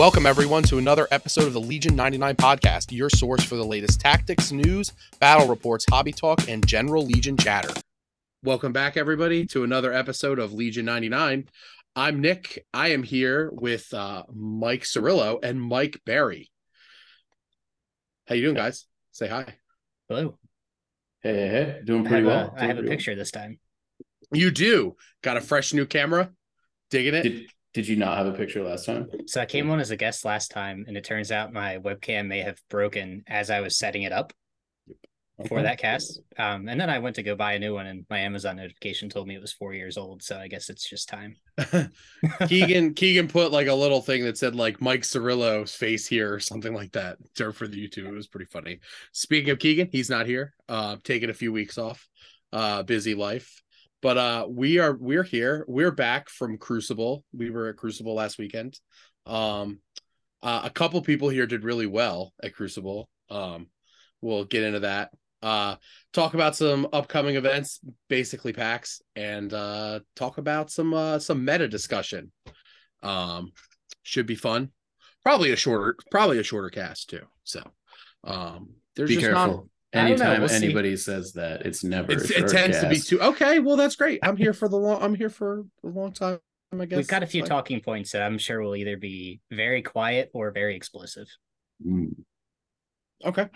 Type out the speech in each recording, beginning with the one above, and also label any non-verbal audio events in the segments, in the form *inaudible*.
Welcome, everyone, to another episode of the Legion 99 podcast, your source for the latest tactics, news, battle reports, hobby talk, and general Legion chatter. Welcome back, everybody, to another episode of Legion 99. I'm Nick. I am here with uh, Mike Syrylo and Mike Barry. How you doing, guys? Say hi. Hello. Hey, hey, hey. Doing pretty have, well. a, I Doing have a pretty well. picture this time. You do. Got a fresh new camera? Digging it? Did Did you not have a picture last time? So I came on as a guest last time, and it turns out my webcam may have broken as I was setting it up for that cast. Um, and then I went to go buy a new one, and my Amazon notification told me it was four years old. So I guess it's just time. *laughs* *laughs* Keegan Keegan put like a little thing that said like Mike Syrylo's face here or something like that for the YouTube. It was pretty funny. Speaking of Keegan, he's not here. Uh taking a few weeks off. Uh busy life. But uh we are we're here. We're back from Crucible. We were at Crucible last weekend. Um uh, a couple people here did really well at Crucible. Um we'll get into that. Uh talk about some upcoming events, basically PAX, and uh talk about some uh some meta discussion. Um should be fun. Probably a shorter probably a shorter cast too. So um there's Be just careful. Know, Anytime we'll see. anybody says that, it's never. it's, it short tends to be too okay, well that's great. I'm here for the long I'm here for a long time, I guess. We've got a few Fine. talking points that I'm sure will either be very quiet or very explosive. Mm. Okay.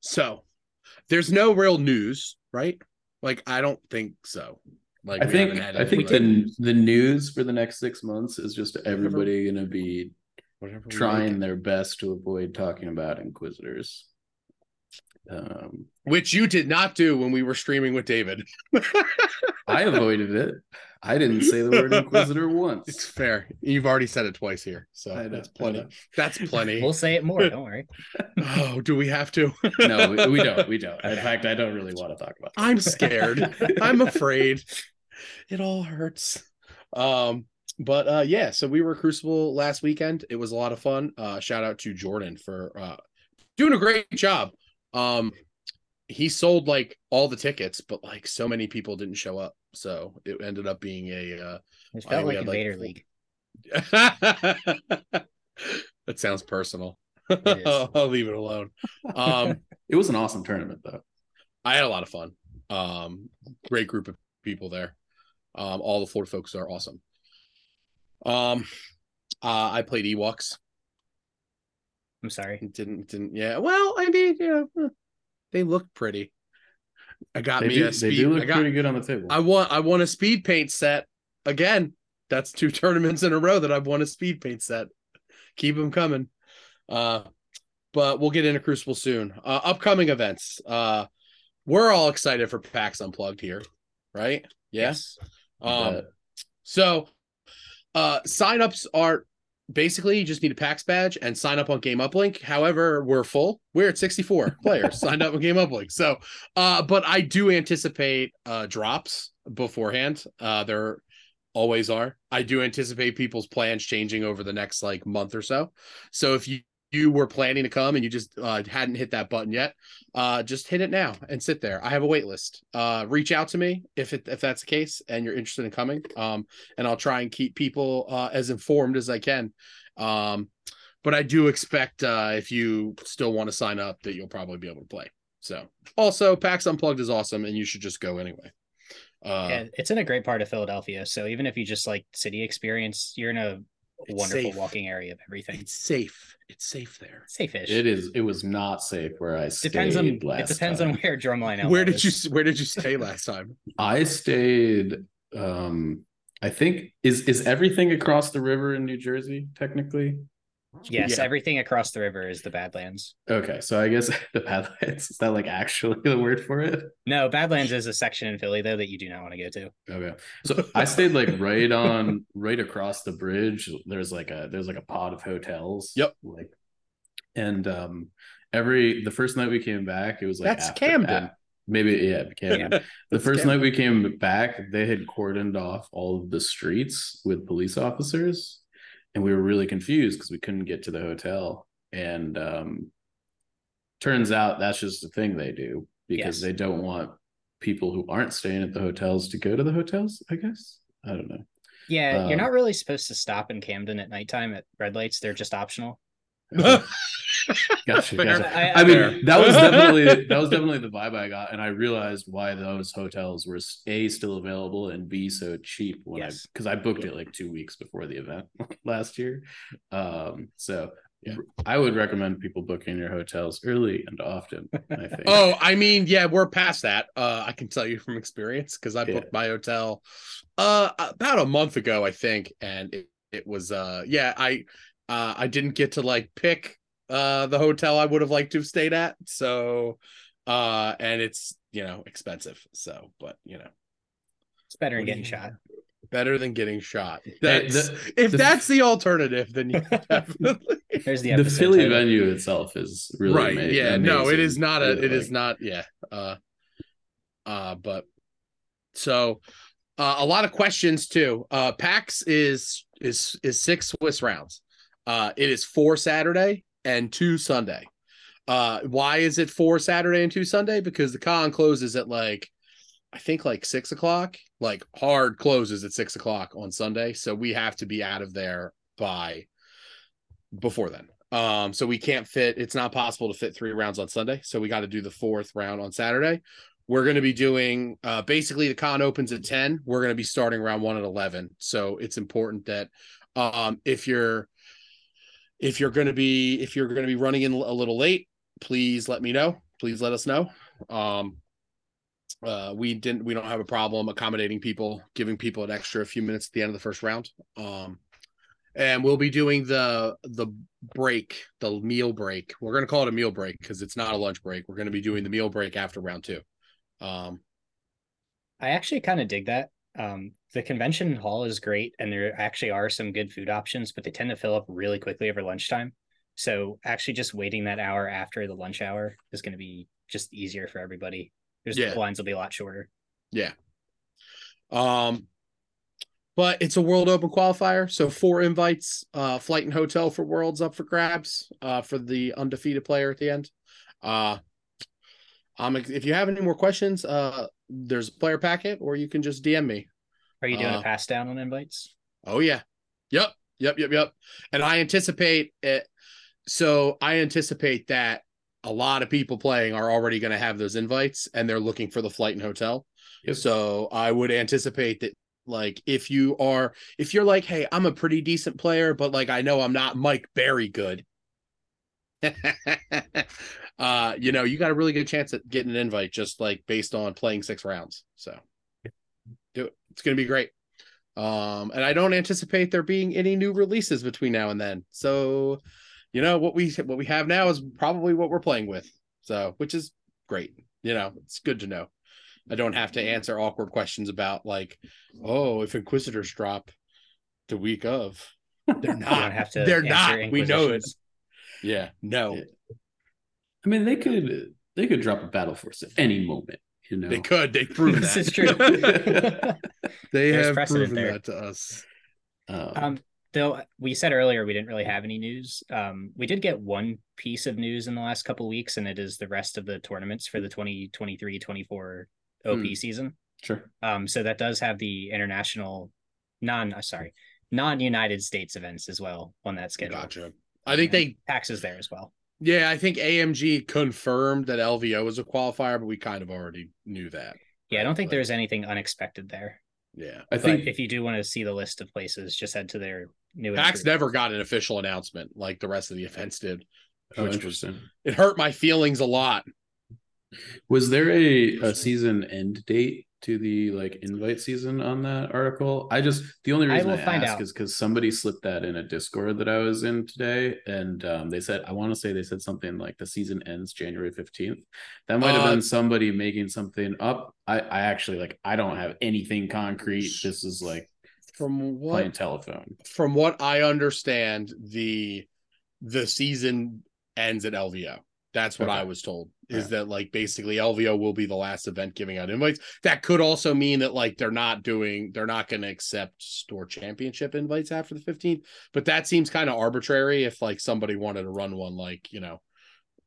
So there's no real news, right? Like I don't think so. Like I think haven't I think anything the the news for the next six months is just everybody gonna be whatever trying their best to avoid talking about inquisitors. Um, which you did not do when we were streaming with David. *laughs* I avoided it. I didn't say the word inquisitor *laughs* once. It's fair. You've already said it twice here, so know, that's plenty. That's plenty. We'll say it more. Don't worry. *laughs* oh, do we have to? No, we, we don't. We don't. In fact, I don't really want to talk about. that. I'm scared. I'm afraid. It all hurts. Um, but uh yeah, so we were Crucible last weekend. It was a lot of fun. Uh shout out to Jordan for uh doing a great job. Um he sold like all the tickets, but like so many people didn't show up. So it ended up being a uh It I felt like had, like, Invader full- League. *laughs* that sounds personal. *laughs* I'll leave it alone. Um, *laughs* It was an awesome tournament, though. I had a lot of fun. Um, great group of people there. Um, all the Florida folks are awesome. Um, uh, I played Ewoks. I'm sorry. Didn't didn't yeah. Well, I mean, yeah, they look pretty. I got They me do, a they speed. do I look got, pretty good on the table. I want I won a speed paint set again. That's two *laughs* tournaments in a row that I've won a speed paint set. Keep them coming. Uh, but we'll get into Crucible soon. Uh, upcoming events. Uh, we're all excited for PAX Unplugged here, right? Yes. Um, so uh signups are basically you just need a PAX badge and sign up on Game Uplink. However, we're full. We're at 64 *laughs* players signed up on Game Uplink. So uh but I do anticipate uh drops beforehand. Uh there always are. I do anticipate people's plans changing over the next like month or so. So if you you were planning to come and you just uh, hadn't hit that button yet, uh, just hit it now and sit there. I have a wait list. Uh, reach out to me if it, if that's the case and you're interested in coming. Um, and I'll try and keep people uh, as informed as I can. Um, but I do expect uh, if you still want to sign up that you'll probably be able to play. So also PAX Unplugged is awesome and you should just go anyway. Uh, yeah, it's in a great part of Philadelphia. So even if you just like city experience, you're in a wonderful safe. walking area of everything. it's safe. It's safe there. Safe-ish. It is. It was not safe where I stayed depends on last it depends time. on where Drumline Elbow Where did is. you where did you stay last time? *laughs* I stayed. Um, I think is is everything across the river in New Jersey technically. Yes, Yeah. everything across the river is the Badlands. Okay, so I guess *laughs* the Badlands is that like actually the word for it? No, Badlands is a section in Philly though that you do not want to go to. Okay, so I stayed like right on, right across the bridge. There's like a there's like a pod of hotels. Yep. Like, and um, every the first night we came back, it was like That's after- Camden. a- maybe yeah, Camden. The first Camden. night we came back, they had cordoned off all of the streets with police officers, and we were really confused because we couldn't get to the hotel. And um, turns out that's just a thing they do because Yes. they don't want people who aren't staying at the hotels to go to the hotels. I guess I don't know. Yeah, Um, you're not really supposed to stop in Camden at nighttime at red lights. They're just optional. Gotcha, *laughs* gotcha. I- I Fair. mean, that was definitely *laughs* that was definitely the vibe I got, and I realized why those hotels were a still available and b so cheap when Yes. I because I booked it like two weeks before the event *laughs* last year. Um, so Yeah. I would recommend people booking your hotels early and often. I think. Oh, I mean, yeah, we're past that. Uh, I can tell you from experience because I Yeah. booked my hotel uh about a month ago, I think, and it, it was uh yeah, I uh I didn't get to like pick uh the hotel I would have liked to have stayed at. So uh and it's you know expensive. So but you know It's better than getting you- shot. better than getting shot. Hey, That's the- if the- that's the alternative, then you *laughs* definitely There's the the Philly title. venue itself is really right ama- yeah no it is not a Really, it is like- not yeah uh uh but so uh, a lot of questions too uh pax is is is six swiss rounds uh it is four saturday and two sunday uh why is it four saturday and two sunday because the con closes at like i think like six o'clock like hard closes at six o'clock on sunday so we have to be out of there by before then um, so we can't fit, it's not possible to fit three rounds on Sunday. So we got to do the fourth round on Saturday. We're going to be doing uh, basically the con opens at 10. We're going to be starting round one at 11. So it's important that um, if you're, if you're going to be, if you're going to be running in a little late, please let me know. Please let us know. Um, uh, we didn't, we don't have a problem accommodating people, giving people an extra few minutes at the end of the first round. Um, and we'll be doing the the break, the meal break. We're gonna call it a meal break because it's not a lunch break. We're gonna be doing the meal break after round two. Um, I actually kind of dig that. Um, the convention hall is great, and there actually are some good food options, but they tend to fill up really quickly over lunchtime. So actually, just waiting that hour after the lunch hour is going to be just easier for everybody. There's Yeah. the lines will be a lot shorter. Yeah. Um, but it's a World Open qualifier, so four invites, uh, flight and hotel for Worlds up for grabs, uh, for the undefeated player at the end. Uh, um, if you have any more questions, uh, there's a player packet, or you can just DM me. Are you doing Uh, a pass down on invites? Oh yeah. Yep. Yep. Yep. Yep. And I anticipate it. So I anticipate that a lot of people playing are already going to have those invites and they're looking for the flight and hotel. Yep. So I would anticipate that like if you are if you're like, hey, I'm a pretty decent player, but like I know I'm not Mike Barry good. *laughs* uh, you know, you got a really good chance at getting an invite just like based on playing six rounds. So do it. It's gonna be great. Um, and I don't anticipate there being any new releases between now and then. So, you know, what we what we have now is probably what we're playing with. So, which is great. You know, it's good to know. I don't have to answer awkward questions about like, oh, if Inquisitors drop the week of, they're *laughs* not. have to. they're not. We know it. Inquisitions. Yeah. No. Yeah. I mean, they could they could drop a battle force at any moment. You know, They could. They proved This that. is true. *laughs* *laughs* They There's have proven there. that to us. Um, Um, though we said earlier we didn't really have any news. Um, we did get one piece of news in the last couple weeks, and it is the rest of the tournaments for the 2023-24 OP Hmm. season. sure. Um, so that does have the international non uh, sorry, non-United States events as well on that schedule. Gotcha. I think they PAX is there as well. Yeah, I think AMG confirmed that LVO was a qualifier, but we kind of already knew that. Yeah, I don't think But- there's anything unexpected there. Yeah. I But think if you do want to see the list of places, just head to their new PAX never got an official announcement like the rest of the events did. oh, which was interesting. it hurt my feelings a lot. Was there a, a season end date to the like invite season on that article? I just the only reason I, will find ask out. is because somebody slipped that in a Discord that I was in today, and um, they said I want to say they said something like the season ends January fifteenth. That might have Uh, been somebody making something up. I I actually like I don't have anything concrete. This is like From what playing telephone. from what I understand, the the season ends at LVO. That's what Okay. I was told. Is Yeah. that like basically LVO will be the last event giving out invites. That could also mean that like they're not doing they're not going to accept store championship invites after the 15th. But that seems kind of arbitrary if like somebody wanted to run one like, you know,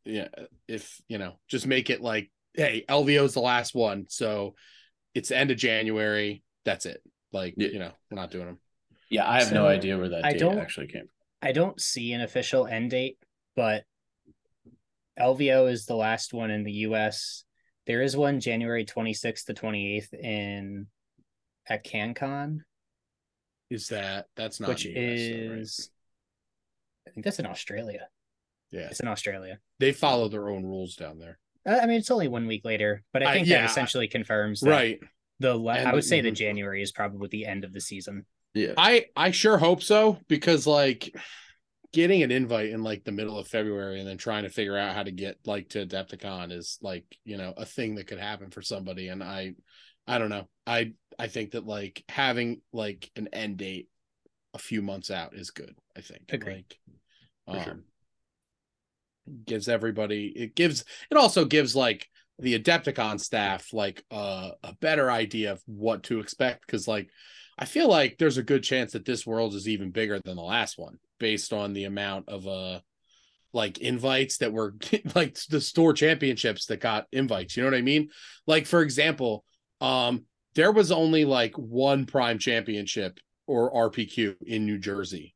yeah, if, you know, just make it like, hey, LVO is the last one. So it's the end of January. That's it. Like, Yeah. you know, we're not doing them. Yeah, I have So, no idea where that I date don't- actually came. I don't see an official end date, but LVO is the last one in the US. There is one January 26th to 28th in at CanCon, Is that that's not which in the US, though, right? is I think that's in Australia. yeah. It's in Australia. They follow their own rules down there. Uh, I mean, it's only one week later, but I I- think yeah, that essentially confirms that Right. the la- I would say that. January is probably the end of the season. Yeah. I I sure hope so because like getting an invite in like the middle of February and then trying to figure out how to get like to Adepticon is like you know a thing that could happen for somebody. And I I don't know. I I think that like having like an end date a few months out is good I think. Agreed. like For sure. um, gives everybody it gives it also gives like the Adepticon staff like uh, a better idea of what to expect. Because like I feel like there's a good chance that this world is even bigger than the last one based on the amount of uh like invites that were *laughs* like the store championships that got invites you know what I mean? Like for example um there was only like one prime championship or RPQ in New Jersey.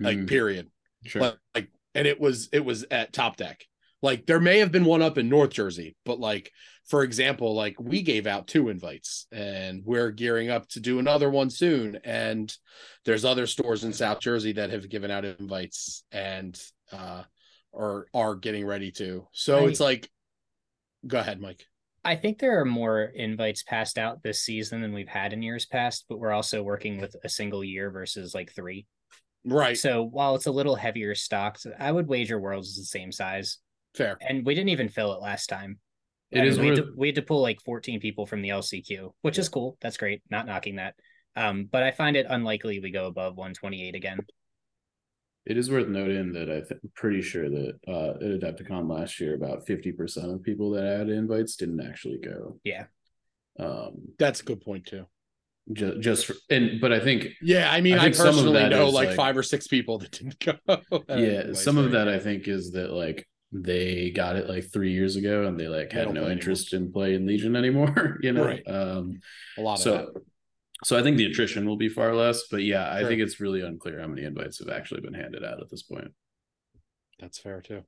Like Mm, period. Sure. like, like and it was it was at top deck like there may have been one up in north jersey but like for example like we gave out two invites and we're gearing up to do another one soon and there's other stores in south jersey that have given out invites and uh or are getting ready to so I- it's like go ahead mike I think there are more invites passed out this season than we've had in years past, but we're also working with a single year versus like three. right So while it's a little heavier stocked, I would wager Worlds is the same size. Fair And we didn't even fill it last time. It I mean, is we, had to, we had to pull like 14 people from the LCQ, which is cool. That's great. Not knocking that. Um, but I find it unlikely we go above 128 again. It is worth noting that I th- I'm pretty sure that uh, at Adepticon last year, about 50% of people that had invites didn't actually go. Yeah. Um, that's a good point too just, just for, and, but I think, yeah i mean I i, think some of personally that know like, like- five or six people that didn't go *laughs* yeah, some of that I think is that like they got it like three years ago and they like had don't no play interest in playing Legion anymore, *laughs* you know? Right. Um, a lot of so, that so I think the attrition will be far less, but yeah, I think it's really unclear how many invites have actually been handed out at this point. that's fair too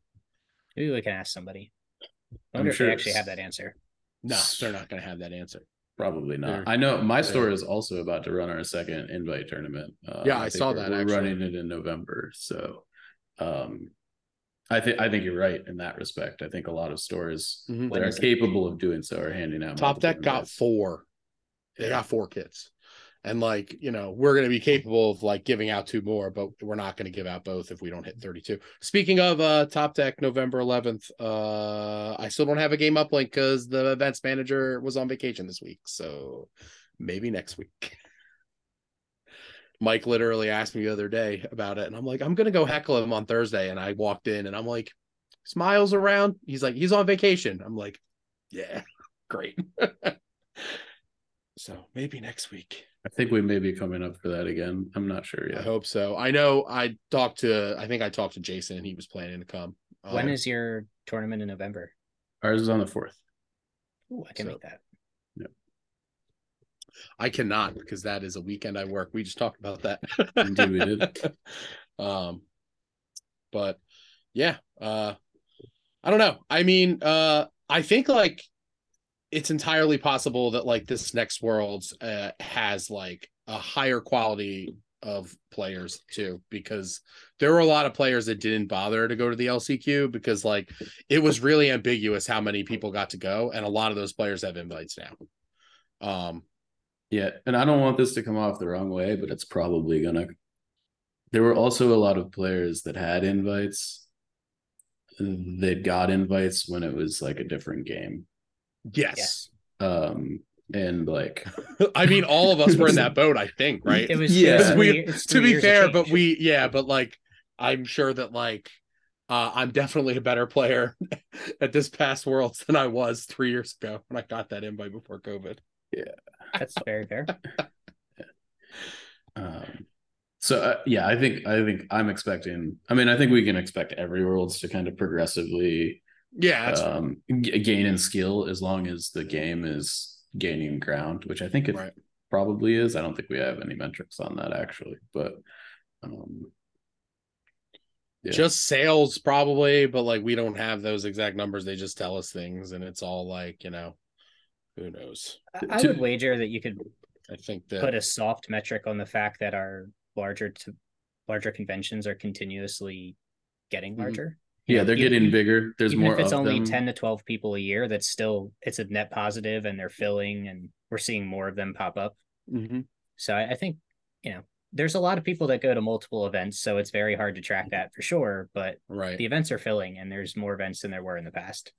Maybe we can ask somebody. I I'm wonder if sure they actually have that answer. no they're not going to have that answer Probably not. They're- I know my store is also about to run our second invite tournament. Uh, Yeah, I think saw we're- that, We're actually. running it in November, so um, I think I think you're right in that respect. I think a lot of stores Mhm. That are capable of doing so are handing out. Top Deck got four. They got four kits. And like, you know, we're going to be capable of like giving out two more, but we're not going to give out both if we don't hit 32. Speaking of uh Top Deck November 11th, uh I still don't have a game uplink cuz the events manager was on vacation this week. So maybe next week. *laughs* Mike literally asked me the other day about it and I'm like, I'm going to go heckle him on Thursday and I walked in and I'm like, smiles around. He's like, he's on vacation. I'm like, yeah, *laughs* great. *laughs* so maybe next week. I think we may be coming up for that again. I'm not sure yet. I hope so. I know I talked to, I think I talked to Jason and he was planning to come. When Um, is your tournament in November? Ours is on the fourth. Ooh, I can So- make that. I cannot because that is a weekend I work. We just talked about that. *laughs* Indeed we did. *laughs* um, but yeah, uh, I don't know. I mean, uh, I think like it's entirely possible that like this next world uh, has like a higher quality of players too because there were a lot of players that didn't bother to go to the LCQ because like it was really ambiguous how many people got to go and a lot of those players have invites now. Um Yeah, and I don't want this to come off the wrong way, but it's probably gonna. There were also a lot of players that had invites. That got invites when it was like a different game. yes. Um, and like, *laughs* I mean all of us were in that boat I think, *laughs* right? It was Yeah. it was Because three- we to be fair, but we yeah, but like I'm sure that like uh I'm definitely a better player *laughs* at this past worlds than I was three years ago when I got that invite before COVID. That's very fair. *laughs* um, so uh, yeah, I think I think I'm expecting. I mean, I think we can expect every worlds to kind of progressively Yeah, um, g- gain in skill as long as the game is gaining ground, which I think it Right. probably is. I don't think we have any metrics on that actually, but um, yeah. Just sales probably, but like we don't have those exact numbers. They just tell us things, and it's all like you know, who knows? I, I would wager that you could I think that put a soft metric on the fact that our larger to larger conventions are continuously getting Mhm. larger. yeah, they're even- getting bigger. There's more if it's only them. 10 to 12 people a year, that's still it's a net positive and they're filling and we're seeing more of them pop up. Mhm. So I, I think, you know, there's a lot of people that go to multiple events, so it's very hard to track that for sure. But right the events are filling and there's more events than there were in the past.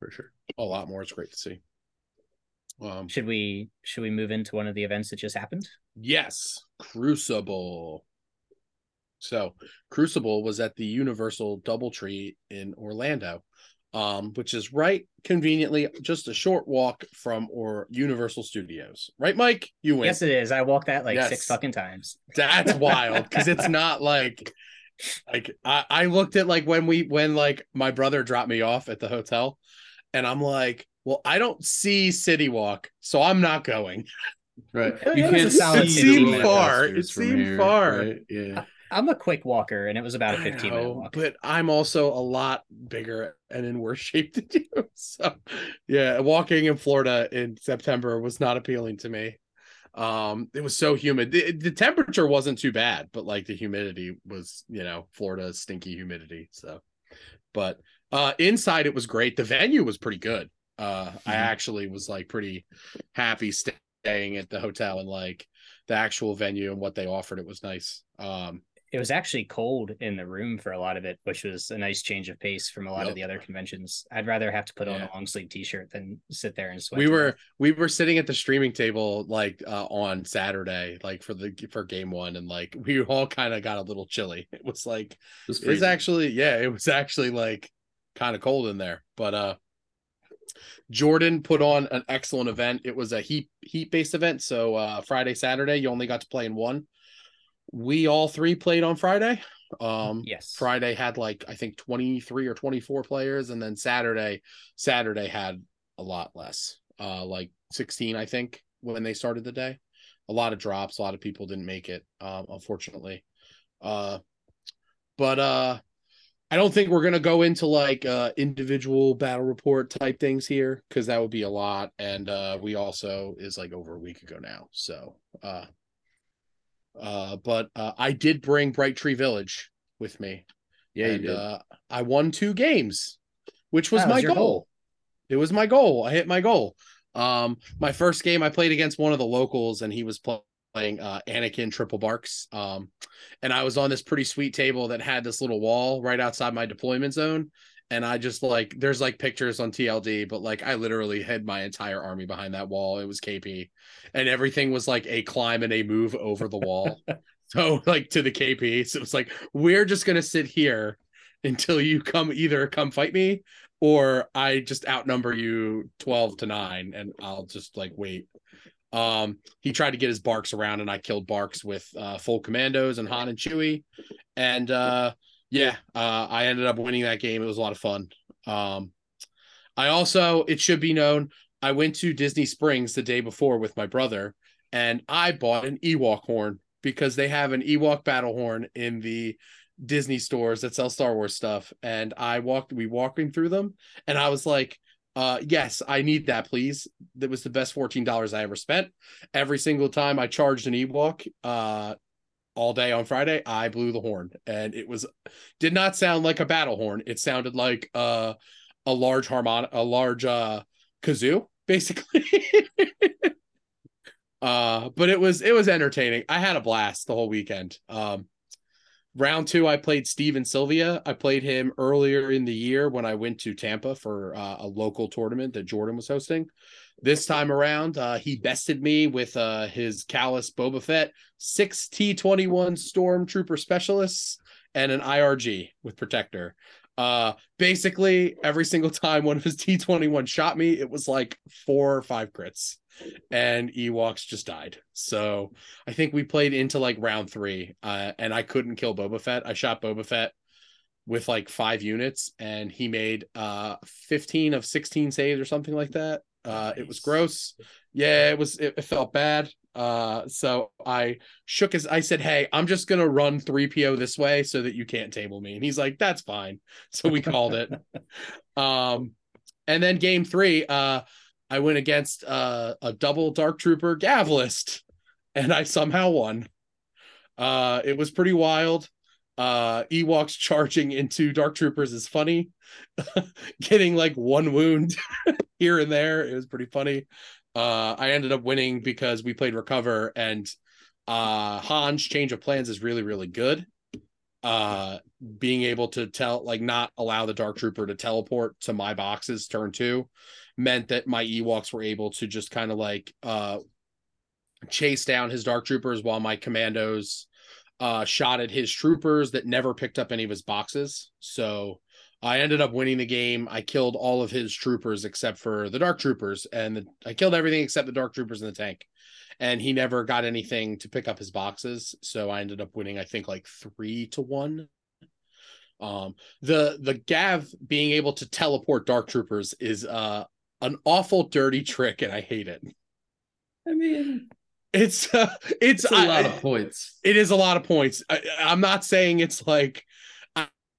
for sure. a lot more. It's great to see. Um, Should we should we move into one of the events that just happened? Yes, Crucible. So, Crucible was at the Universal Doubletree in Orlando, um, which is right conveniently just a short walk from or Universal Studios. Right, Mike? You win. Yes, it is. I walked that like Yes. six fucking times. That's *laughs* wild because it's not like like I, I looked at like when we when like my brother dropped me off at the hotel and I'm like, well, I don't see City Walk, so I'm not going. Right. It You was can't solid see seemed far. It coasters seemed here, far. right? Yeah. I'm a quick walker, and it was about a 15 minute walk. But I'm also a lot bigger and in worse *laughs* shape than you. So yeah, walking in Florida in September was not appealing to me. Um, it was so humid. The, the temperature wasn't too bad, but like the humidity was, you know, Florida stinky humidity. So, but uh inside it was great. The venue was pretty good. Uh I Mhm. actually was like pretty happy staying at the hotel and like the actual venue and what they offered. It was nice. Um it was actually cold in the room for a lot of it, which was a nice change of pace from a lot Yep. of the other conventions. I'd rather have to put on a long sleeve t shirt than sit there and sweat. we were death. we were sitting at the streaming table like uh on saturday like for the for game one and like we all kind of got a little chilly it was like Just it was actually yeah it was actually like kind of cold in there but uh jordan put on an excellent event it was a heat heat based event so uh friday saturday you only got to play in one we all three played on friday um yes. Friday had like I think 23 or 24 players and then Saturday Saturday had a lot less. Uh like 16 I think when they started the day. A lot of drops, a lot of people didn't make it um unfortunately. Uh but uh I don't think we're going to go into like uh individual battle report type things here cuz that would be a lot and uh we also is like over a week ago now. So, uh uh, but uh, I did bring Bright Tree Village with me. Yeah, you and, did. Uh, I won two games, which was my goal. goal. It was my goal. I hit my goal. Um, my first game I played against one of the locals, and he was pl- playing uh, Anakin Triple BARCs. Um, and I was on this pretty sweet table that had this little wall right outside my deployment zone. And I just like, there's like pictures on TLD, but like I literally had my entire army behind that wall. It was KP, and everything was like a climb and a move over the wall. *laughs* so like to the KP, so it was like we're just gonna sit here until you come either come fight me or I just outnumber you 12 to 9 and I'll just like wait. Um he tried to get his BARCs around and I killed BARCs with uh full commandos and Han and Chewie. And uh yeah, uh I ended up winning that game. It was a lot of fun. Um I also it should be known I went to Disney Springs the day before with my brother and I bought an Ewok horn because they have an Ewok battle horn in the Disney stores that sell Star Wars stuff. And I walked, we walking through them, and I was like, uh, yes, I need that, please. That was the best $14 I ever spent. Every single time I charged an Ewok, uh, all day on Friday, I blew the horn, and it was did not sound like a battle horn. It sounded like uh, a large harmonic, a large uh, kazoo, *laughs* basically. uh, but it was it was entertaining. I had a blast the whole weekend. Um, round two, I played Steven Sylvia. I played him earlier in the year when I went to Tampa for uh, a local tournament that Jordan was hosting. This time around, uh, he bested me with uh, his Callus Boba Fett, six T21 Stormtrooper specialists, and an IRG with Protector. Uh, basically, every single time one of his *laughs* T21 shot me, it was like four or five crits, and Ewoks just died. So I think we played into like round three, uh, and I couldn't kill Boba Fett. I shot Boba Fett with like five units, and he made uh 15 of 16 saves or something like that. Uh, it was gross. Yeah, it was. It, it felt bad. Uh, so I shook his. I said, "Hey, I'm just gonna run three PO this way so that you can't table me." And he's like, "That's fine." So we called it. *laughs* Um, and then game three, uh, I went against uh, a double Dark Trooper Gav list, and I somehow won. Uh, it was pretty wild. Uh, Ewoks charging into Dark Troopers is funny. *laughs* Getting like one wound *laughs* here and there, it was pretty funny. Uh, I ended up winning because we played recover and uh Han's change of plans is really really good. Uh being able to tell like not allow the dark trooper to teleport to my boxes turn 2 meant that my Ewoks were able to just kind of like uh chase down his dark troopers while my commandos uh shot at his troopers that never picked up any of his boxes. So I ended up winning the game. I killed all of his troopers except for the dark troopers, and the, I killed everything except the dark troopers in the tank. And he never got anything to pick up his boxes, so I ended up winning. I think like three to one. Um, the the Gav being able to teleport dark troopers is uh an awful dirty trick, and I hate it. I mean, It's uh, it's, it's a I- lot of points. it is a lot of points. I, I'm not saying it's like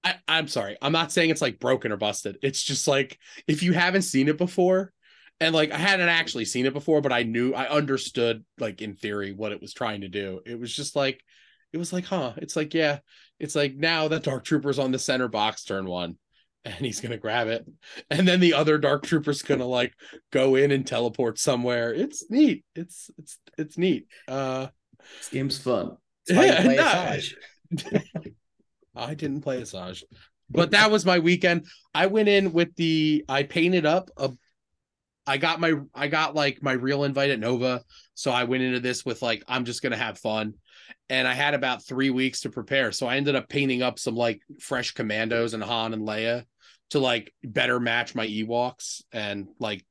I, I'm sorry. I'm not saying it's like broken or busted. It's just like if you haven't seen it before, and like I hadn't actually seen it before, but I knew I understood like in theory what it was trying to do. It was just like it was like, huh? It's like yeah, it's like now that Dark Trooper's on the center box turn one. And he's gonna grab it, and then the other Dark Trooper's gonna like go in and teleport somewhere. It's neat. It's it's it's neat. Uh, This game's fun. You *laughs* yeah, play no. Asajj. *laughs* I didn't play Asajj, but that was my weekend. I went in with the I painted up a. I got my I got like my real invite at Nova, so I went into this with like I'm just gonna have fun, and I had about three weeks to prepare. So I ended up painting up some like fresh commandos and Han and Leia to like better match my Ewoks and like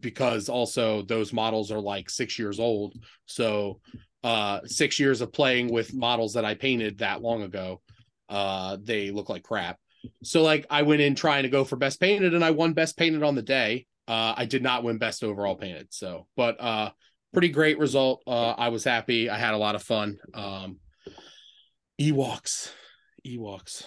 because also those models are like six years old, so uh six years of playing with models that I painted that long ago uh they look like crap. So like i went in trying to go for best painted and i won best painted on the day. Uh i did not win best overall painted. So but uh pretty great result. Uh i was happy. I had a lot of fun. Um ewoks. Ewoks.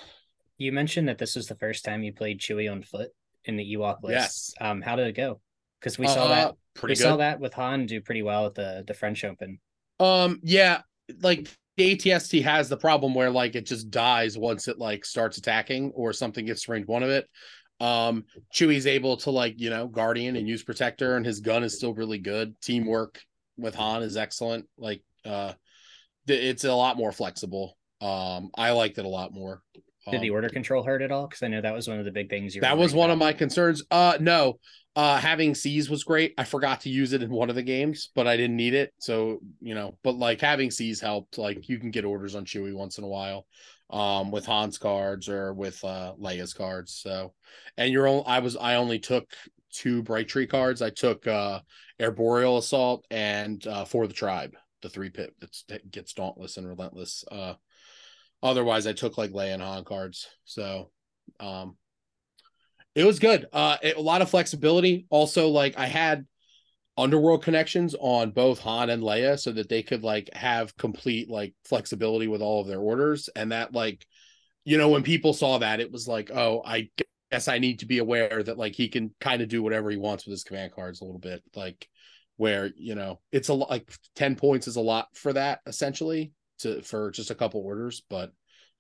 You mentioned that this was the first time you played Chewie on foot in the Ewok list. Yes. Um, how did it go? Because we saw Uh, that pretty we good. saw that with Han do pretty well at the the French Open. Um, yeah, like the ATST has the problem where like it just dies once it like starts attacking or something gets range one of it. Um, Chewie's able to like you know guardian and use protector, and his gun is still really good. Teamwork with Han is excellent. Like, uh, it's a lot more flexible. Um, I liked it a lot more. Did the Um, order control hurt at all? Because I know that was one of the big things. You that was one of my concerns. Uh no. Uh having C's was great. I forgot to use it in one of the games, but I didn't need it. So, you know, but like having C's helped. Like you can get orders on Chewie once in a while. Um with Han's cards or with uh Leia's cards. So and you're only I was I only took two bright tree cards. I took uh arboreal assault and uh for the tribe, the three pip that's, that gets dauntless and relentless. Uh otherwise I took like Leia and Han cards. So um it was good. Uh, it- a lot of flexibility. Also, like I had underworld connections on both Han and Leia, so that they could like have complete like flexibility with all of their orders, and that like, you know, when people saw that, it was like, oh, I guess I need to be aware that like he can kind of do whatever he wants with his command cards a little bit, like where you know it's a lot like ten points is a lot for that essentially to for just a couple orders, but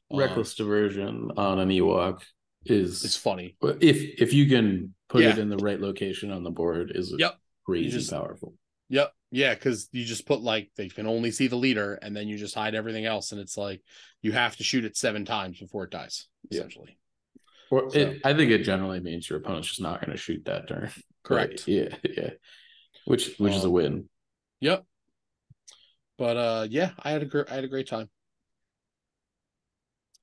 um, Reckless diversion on an Ewok is It's funny. if if you can put it in the right location on the board is Yep. crazy just- powerful. Yep. Yeah, because you just put like they can only see the leader, and then you just hide everything else, and it's like you have to shoot it seven times before it dies. Yeah. Essentially, Or So- it, I think it generally means your opponent's just not going to shoot that turn. correct. Yeah, *laughs* yeah. Which which is a Um, win. Yep. But uh, yeah, I had a great I had a great time.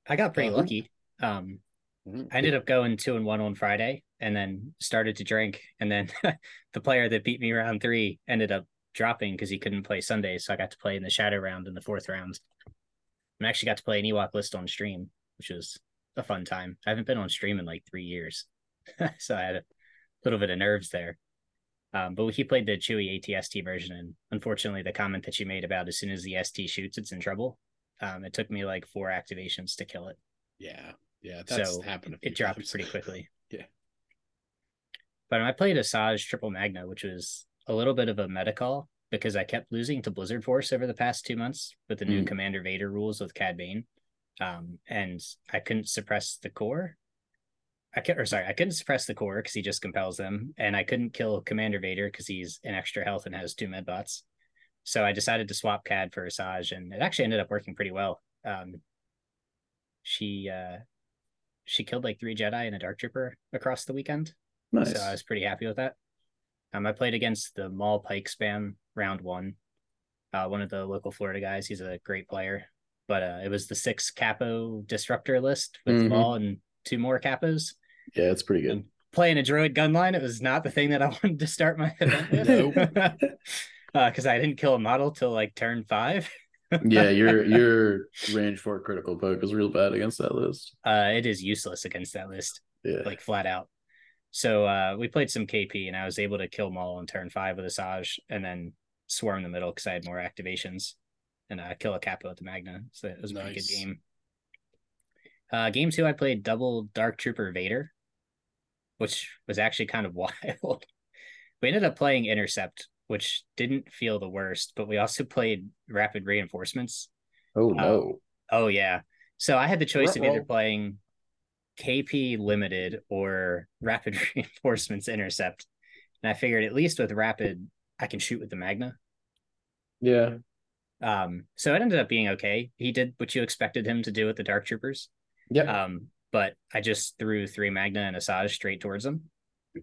I got pretty Uh-huh. lucky. Um, Mhm. I ended up going two and one on Friday, and then started to drink, and then *laughs* the player that beat me round three ended up dropping because he couldn't play Sunday, so I got to play in the shadow round in the fourth round. And I actually got to play an Ewok list on stream, which was a fun time. I haven't been on stream in like three years, *laughs* so I had a little bit of nerves there. Um, but he played the Chewie ATST version, and unfortunately, the comment that you made about as soon as the ST shoots, it's in trouble. Um, it took me like four activations to kill it. Yeah, yeah, that's So, happened. It dropped pretty quickly. *laughs* Yeah. But I played Asajj Triple Magna, which was a little bit of a meta call because I kept losing to Blizzard Force over the past two months with the new Mm. Commander Vader rules with Cad Bane. Um, and I couldn't suppress the core. I can't, or sorry, I couldn't suppress the core because he just compels them, and I couldn't kill Commander Vader because he's in extra health and has two medbots. So I decided to swap Cad for Asajj, and it actually ended up working pretty well. Um, she uh, she killed like three Jedi and a Dark Trooper across the weekend, Nice. so I was pretty happy with that. Um, I played against the Maul Pyke spam round one. Uh, one of the local Florida guys. He's a great player, but uh, it was the six capo disruptor list with Mhm. Maul and two more capos. Yeah, it's pretty good. Playing a droid gun line, it was not the thing that I *laughs* wanted to start my event with. Nope. *laughs* because I didn't kill a model till like turn five. *laughs* yeah, your your range for critical poke is real bad against that list. Uh, it is useless against that list. Yeah. like flat out. So uh, we played some KP, and I was able to kill Maul on turn five with Asajj, and then swarm the middle because I had more activations, and uh, kill a capo at the Magna. So it was a pretty good game. Uh, game two, I played double Dark Trooper Vader, which was actually kind of *laughs* wild. we ended up playing Intercept, which didn't feel the worst, but we also *laughs* played Rapid Reinforcements. oh no. Oh yeah. So I had the choice of either playing KP limited or rapid *laughs* reinforcements intercept. And I figured at least with rapid I can shoot with the Magna. Yeah. Um so it ended up being okay. He did what you expected him to do with the dark troopers. Yeah. Um but I just threw three Magna and Asajj straight towards him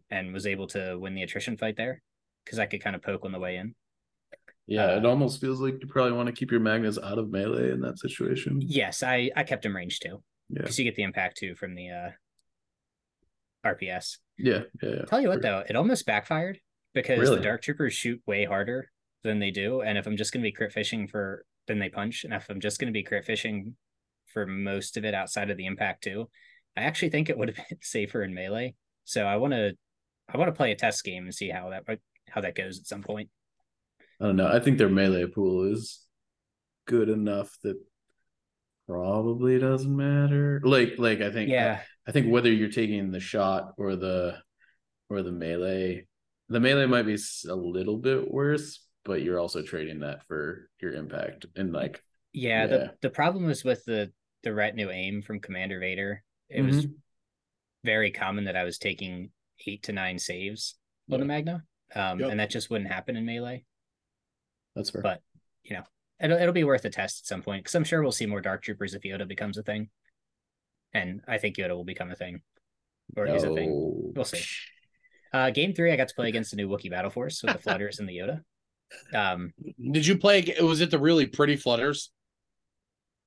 and was able to win the attrition fight there because I could kind of poke on the way in. yeah. it uh, almost feels like you probably want to keep your magnets out of melee in that situation. Yes, I I kept him range too. Yeah. Because you get the impact too from the uh RPS. Yeah. Yeah. yeah. Tell you what though, it almost backfired because Really? the dark troopers shoot way harder than they do. And if I'm just gonna be crit fishing for then they punch, and if I'm just gonna be crit fishing for most of it outside of the impact too, I actually think it would have *laughs* been safer in melee. So I wanna I want to play a test game and see how that how that goes at some point. I don't know. I think their melee pool is good enough that probably doesn't matter. Like, like I think, Yeah. I think whether you're taking the shot or the or the melee, the melee might be a little bit worse, but you're also trading that for your impact and like Yeah, Yeah. the the problem is with the the retinue aim from Commander Vader. It was very common that I was taking eight to nine saves on the Yeah. Magna, um, Yep. and that just wouldn't happen in melee. that's fair. But you know, it'll it'll be worth a test at some point because I'm sure we'll see more Dark Troopers if Yoda becomes a thing, and I think Yoda will become a thing, or is a thing. We'll see. Uh, game three, I got to play against the new Wookiee Battle Force with the *laughs* Flutters and the Yoda. Um, Did you play? Was it the really pretty flutters?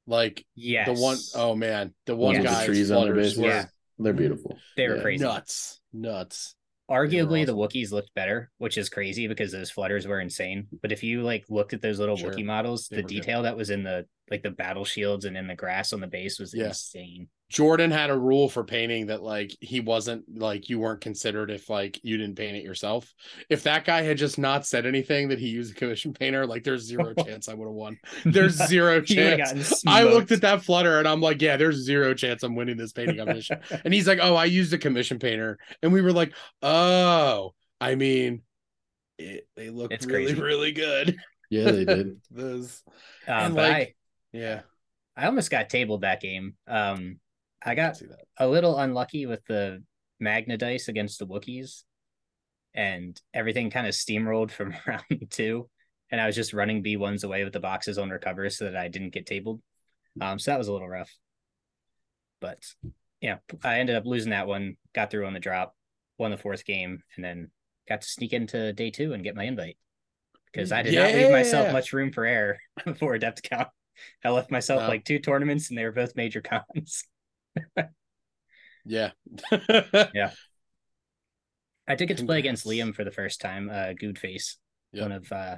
Like yes, the one oh man, the Ones one with the guy's trees on their flutters bases. were Yeah. They're beautiful. they were Yeah. crazy. nuts, nuts. Arguably, the. Wookiees looked better, which is crazy because those flutters were insane. But if you like looked at those little Sure. Wookiee models, They the were good. detail that was in the like the battle shields and in the grass on the base was Yeah. insane. Jordan had a rule for painting that like he wasn't like you weren't considered if like you didn't paint it yourself. If that guy had just not said anything that he used a commission painter, like there's zero *laughs* chance I would have won. There's *laughs* zero chance. I looked at that flutter and I'm like, yeah, there's zero chance I'm winning this painting competition. *laughs* and he's like, oh, I used a commission painter, and we were like, oh, I mean, it, they look It's really, crazy. really good. Yeah, they did. Those, Um, And, like, I yeah, I almost got tabled that game. Um, I I got that. a little unlucky with the Magna dice against the Wookiees, and everything kind of steamrolled from *laughs* round two. And I was just running B ones away with the boxes on recover so that I didn't get tabled. Um, so that was a little rough. But yeah, I ended up losing that one, got through on the drop, won the fourth game, and then got to sneak into day two and get my invite. Because I did not leave myself much room for error *laughs* before Adepticon. I left myself No. like two tournaments and they were both major *laughs* cons. Yeah. *laughs* Yeah. I did get to play against Liam for the first time, uh Goodface, Yep. one of uh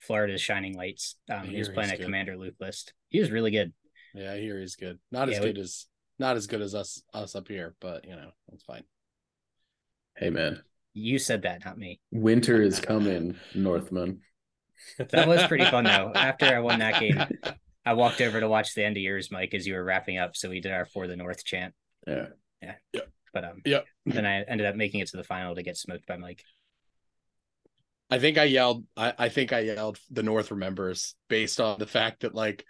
Florida's shining lights. Um he was playing he's a good. commander loop list. He was really good. Yeah, I hear he's good. Not as Yeah, we- good as not as good as us us up here, but you know, it's fine. Hey man, You said that, not me. Winter is coming, Northman. *laughs* That was pretty fun though. After I won that game, I walked over to watch the end of yours, Mike, as you were wrapping up. So we did our for the North chant. Yeah. Yeah. Yeah. But um Yeah. then I ended up making it to the final to get smoked by Mike. I think I yelled. I, I think I yelled. The North remembers based on the fact that like,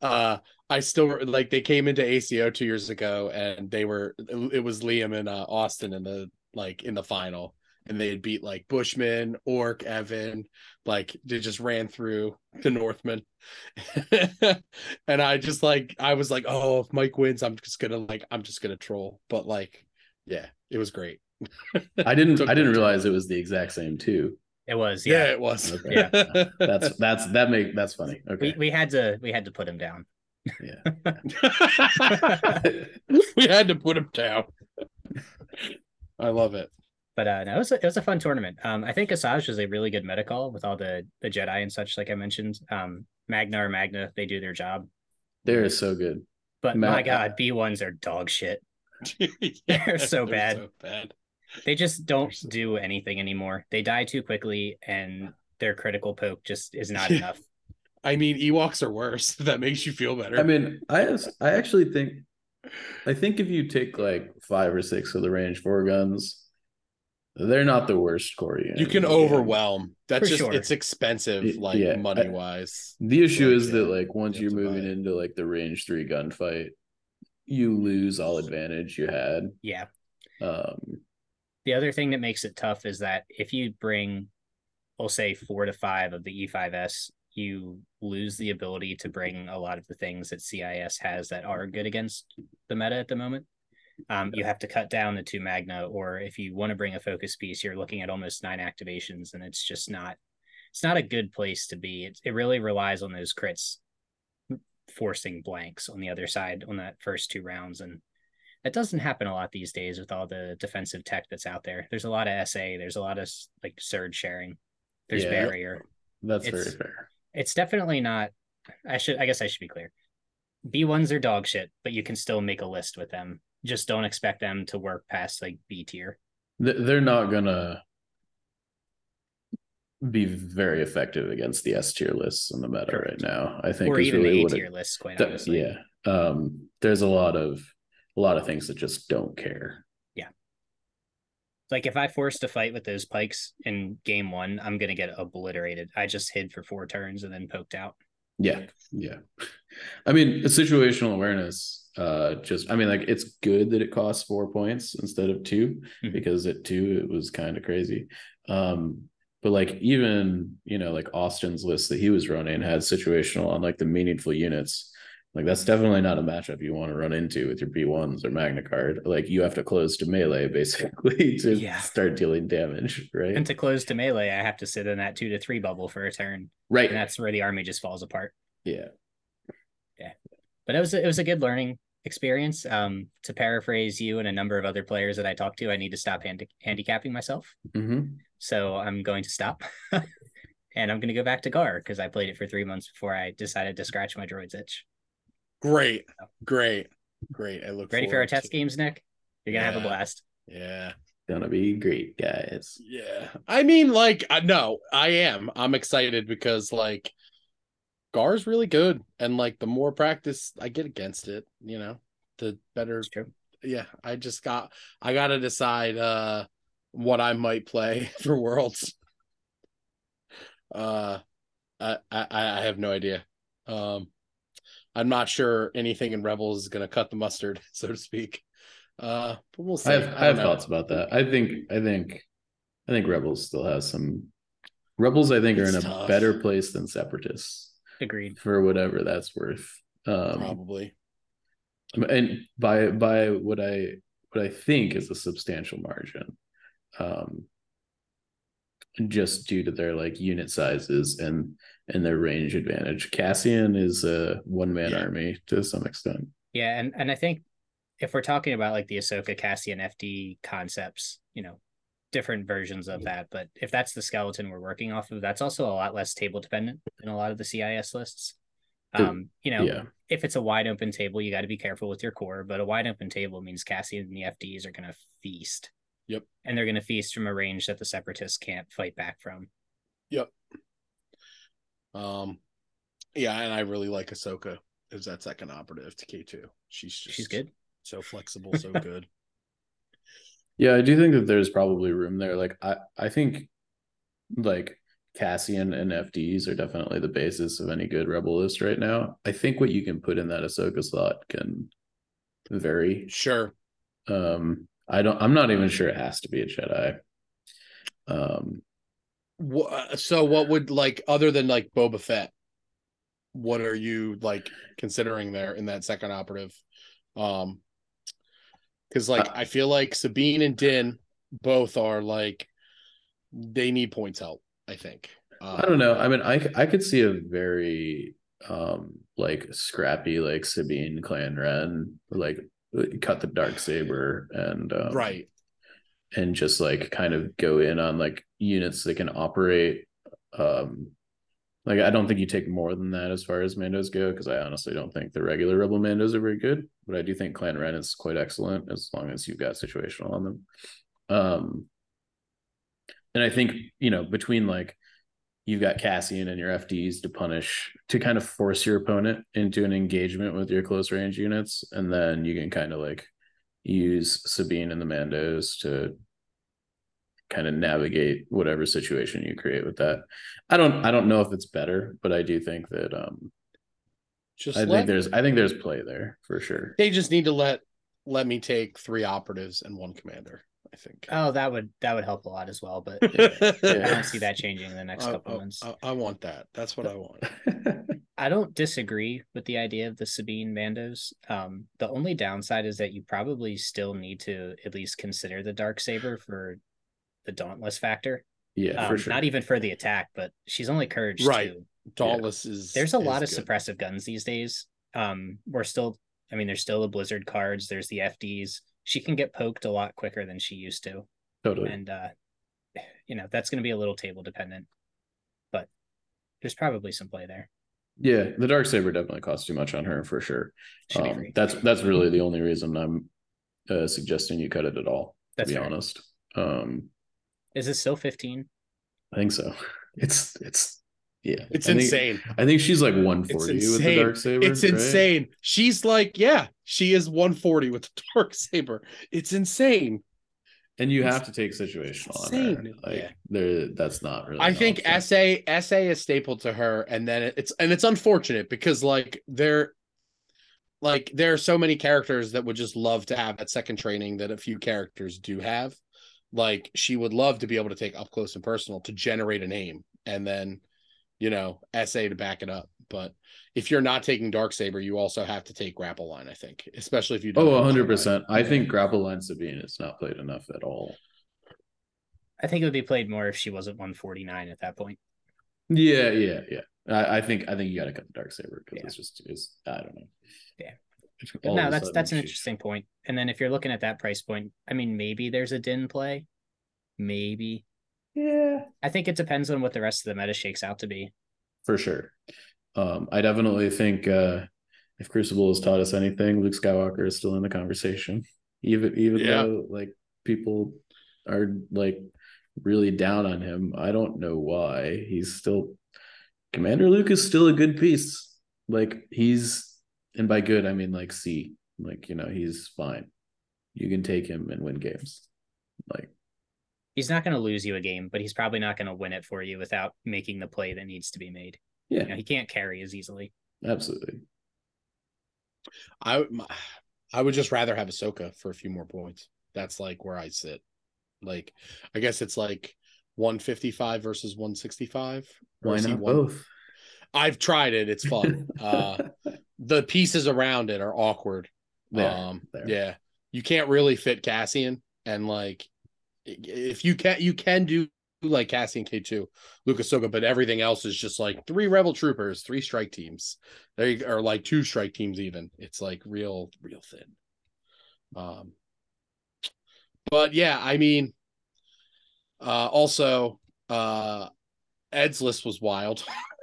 uh, I still like they came into ACO two years ago and they were it was Liam and uh, Austin in the like in the final and they had beat like Bushman, Orc, Evan, like they just ran through the Northmen, *laughs* and I just like I was like, oh, if Mike wins, I'm just gonna like I'm just gonna troll, but like, yeah, it was great. I didn't *laughs* I didn't that realize it was the exact same too. It was, Yeah, yeah. it was. Okay. Yeah. *laughs* That's that's that make that's funny. We, Okay. we had to we had to put him down. Yeah, we had to put him down. I love it. But uh no, it was a, it was a fun tournament. Um I think Asajj was a really good meta call with all the the Jedi and such, like I mentioned. Um Magna or Magna, they do their job. They're so good. But Ma- my god, B1s are dog shit. *laughs* *laughs* They're so bad. so bad. They just don't do anything anymore. They die too quickly and their critical poke just is not enough. I mean, Ewoks are worse. *laughs* That makes you feel better. I mean, I I actually think I think if you take like five or six of the range four guns, they're not the worst core unit you can in the game. overwhelm. That's For just sure. it's expensive, like yeah, money wise. The issue Like, is that like once you you're have to buy moving into like the range three gunfight, you lose all advantage you had. Yeah. Um The other thing that makes it tough is that if you bring, we'll say four to five of the E5S, you lose the ability to bring a lot of the things that CIS has that are good against the meta at the moment. Um, you have to cut down the two Magna, or if you want to bring a focus piece, you're looking at almost nine activations, and it's just not. It's not a good place to be. It it really relies on those crits forcing blanks on the other side on that first two rounds, and that doesn't happen a lot these days with all the defensive tech that's out there. There's a lot of SA. There's a lot of like surge sharing. There's Yeah. barrier. that's It's- very fair. It's definitely not. I should. I guess I should be clear. B ones are dog shit, but you can still make a list with them. Just don't expect them to work past like B tier. They're not gonna be very effective against the S tier lists in the meta Correct. right now. I think or even really the A tier lists, quite honestly. yeah. Um, there's a lot of a lot of things that just don't care. Yeah, like if I force to fight with those pikes in game one, I'm gonna get obliterated. I just hid for four turns and then poked out. Yeah, yeah. I mean, situational awareness. Uh, just I mean, like it's good that it costs four points instead of 2 Mhm. because at two it was kind of crazy. Um, but like even you know like Austin's list that he was running had situational on like the meaningful units. Like that's definitely not a matchup you want to run into with your B ones or Magna card. Like you have to close to melee *laughs* basically to Yeah. start dealing damage, right? And to close to melee, I have to sit in that two to three bubble for a turn, right. and that's where the army just falls apart. Yeah. Yeah. but it was a, it was a good learning experience. Um, to paraphrase you and a number of other players that I talked to, I need to stop handi- handicapping myself. hmm So I'm going to stop, *laughs* and I'm going to go back to Gar because I played it for three months before I decided to scratch my droid's itch. Great, great, great. I look Ready for our test to- games, Nick? You're gonna have a blast. Yeah, Gonna be great, guys. yeah. I mean, like, no, I am. I'm excited because like Gar's really good, and like the more practice I get against it, you know, the better. Yeah, I just got. I got to decide uh what I might play *laughs* for Worlds. Uh, I I I have no idea. Um, I'm not sure anything in Rebels is going to cut the mustard, *laughs* so to speak. Uh, but we'll see. I have, I don't have thoughts about that. I think I think I think Rebels still has some Rebels I think are in It's a better place than Separatists Agreed. for whatever that's worth. Um Probably. and by by what I what I think is a substantial margin. Um just due to their like unit sizes and and their range advantage. Cassian is a one man Yeah. army to some extent. Yeah, and and I think if we're talking about like the Ahsoka Cassian FD concepts, you know, different versions of that, but if that's the skeleton we're working off of, that's also a lot less table dependent than a lot of the CIS lists. Um, you know, Yeah. if it's a wide open table, you got to be careful with your core, but a wide open table means Cassian and the FDs are going to feast. Yep. And they're going to feast from a range that the separatists can't fight back from. Yep. Um, yeah, and I really like Ahsoka as that second operative to K two. She's just She's good. so flexible, so *laughs* good. Yeah, I do think that there's probably room there. Like I, I think like Cassian and FDs are definitely the basis of any good rebel list right now. I think what you can put in that Ahsoka slot can vary. Sure. Um, I don't. I'm not even sure it has to be a Jedi. Um, So, what would like other than like Boba Fett? What are you like considering there in that second operative? Um, because like Uh, I feel like Sabine and Din both are like they need points help. I think. Uh, I don't know. I mean, I I could see a very um like scrappy like Sabine Clan Ren like cut the dark saber and um, right. and just like kind of go in on like units that can operate um like i don't think you take more than that as far as mandos go because i honestly don't think the regular rebel mandos are very good but i do think clan ren is quite excellent as long as you've got situational on them. Um and i think you know between like you've got cassian and your fds to punish to kind of force your opponent into an engagement with your close range units and then you can kind of like use Sabine and the Mandos to kind of navigate whatever situation you create with that. I don't I don't know if it's better, but I do think that um Just I let, think there's I think there's play there for sure. they just need to let let me take three operatives and one commander. I think. Oh, that would that would help a lot as well, but yeah. *laughs* I don't see that changing in the next I, couple I- months. I, I want that. That's what I want. *laughs* I don't disagree with the idea of the Sabine Mandos. Um, the only downside is that you probably still need to at least consider the dark saber for the dauntless factor. yeah, Um, for sure. Not even for the attack, but she's only courage Right. too. Dauntless is. There's a lot of good. suppressive guns these days. Um, we're still, I mean, there's still the Blizzard cards. There's the FDs. She can get poked a lot quicker than she used to, totally. and uh, you know that's going to be a little table dependent. But there's probably some play there. yeah, the dark saber definitely costs too much on her for sure. Um, that's that's really the only reason I'm uh, suggesting you cut it at all. To be fair. honest, um, Is this still 15? I think so. It's it's yeah, It's I think- insane. I think she's like 140 with the dark saber. It's right? insane. She's like, yeah, she is 140 with the *laughs* dark saber. It's insane. And you It's have to take situational on her. insane. Like Yeah. there that's not really I think option. SA SA is stapled to her, and then it's and it's unfortunate because like there, like there are so many characters that would just love to have that second training that a few characters do have. Like she would love to be able to take up close and personal to generate a name, and then you know SA to back it up. But if you're not taking dark saber, you also have to take grapple line. I think, especially if you don't Oh, have 100 Jedi. percent. I think grapple line Sabine is not played enough at all. I think it would be played more if she wasn't 149 at that point. Yeah, yeah, yeah. I, I think I think you gotta cut the dark saber because Yeah. it's just it's I don't know. Yeah. All of no, that's that's an she- interesting point. And then if you're looking at that price point, I mean, maybe there's a din play, maybe. Yeah. I think it depends on what the rest of the meta shakes out to be. For sure. Um, I definitely think uh if Crucible has taught us anything, Luke Skywalker is still in the conversation. Even even Yeah. though like people are like really down on him. I don't know why. He's still Commander Luke is still a good piece. Like he's and by good I mean like C. Like, you know, he's fine. You can take him and win games. Like He's not going to lose you a game, but he's probably not going to win it for you without making the play that needs to be made. yeah, You know, he can't carry as easily. absolutely. I would- I would just rather have Ahsoka for a few more points. That's like where I sit. Like, I guess it's like 155 versus 165. Why is not one- both? I've tried it. It's fun. uh, *laughs* the pieces around it are awkward. There, um, there. yeah, you can't really fit Cassian, and like, if you can, you can do like Cassian K two, Luke Ahsoka, but everything else is just like three rebel troopers, three strike teams. They are like two strike teams. Even it's like real, real thin. Um, but yeah, I mean, uh, also, uh, Ed's list was wild. *laughs*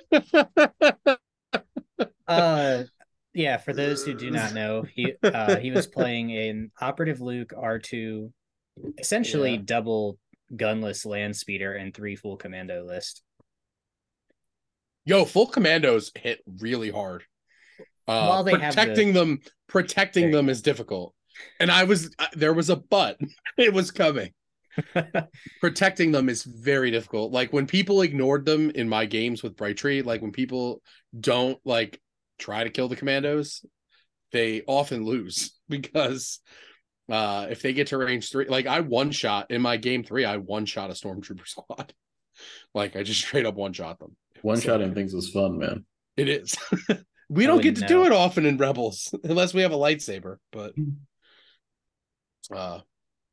Uh, yeah. For those who do not know, he uh, he was playing an operative Luke R two essentially Yeah. double gunless land speeder and three full commando list. Yo, full commandos hit really hard. Uh, While they have protecting them, protecting them is difficult. And I was uh, there was a but. *laughs* it was coming. *laughs* Protecting them is very difficult. Like when people ignored them in my games with Bright Tree, like when people don't like try to kill the commandos, they often lose *laughs* because uh if they get to range three, like I one shot in my game three, I one shot a stormtrooper *laughs* squad. like I just straight up one shot them. One So- shotting things is fun, man. It is. we I don't get to wouldn't do it often in Rebels unless we have a lightsaber, but uh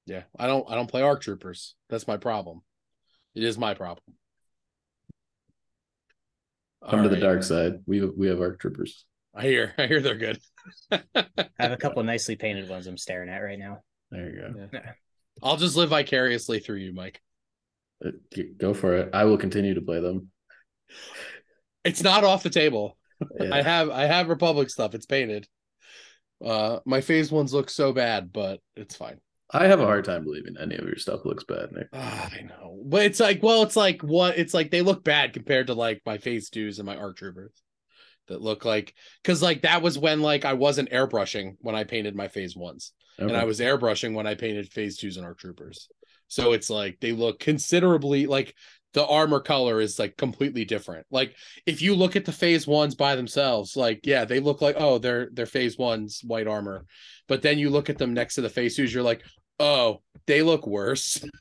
yeah, I don't I don't play ARC troopers. That's my problem. It is my problem. Come to the dark side. We we have arc troopers. I hear I hear they're good. I have a couple *laughs* nicely painted ones I'm staring at right now. There you go. Yeah. I'll just live vicariously through you, Mike. Uh, Go for it. I will continue to play them. It's not off the table. Yeah. I have I have Republic stuff. It's painted. Uh my phase ones look so bad, but it's fine. I have a hard time believing any of your stuff looks bad, Nick. Ah, I know, but it's like, well, it's like what? It's like they look bad compared to like my phase twos and my arc troopers that look like because like that was when like I wasn't airbrushing when I painted my phase ones, and I was airbrushing when I painted phase twos and arc troopers. So it's like they look considerably like the armor color is like completely different. Like if you look at the phase ones by themselves, like yeah, they look like oh they're they're phase ones white armor, but then you look at them next to the phase twos, you're like oh they look worse. *laughs*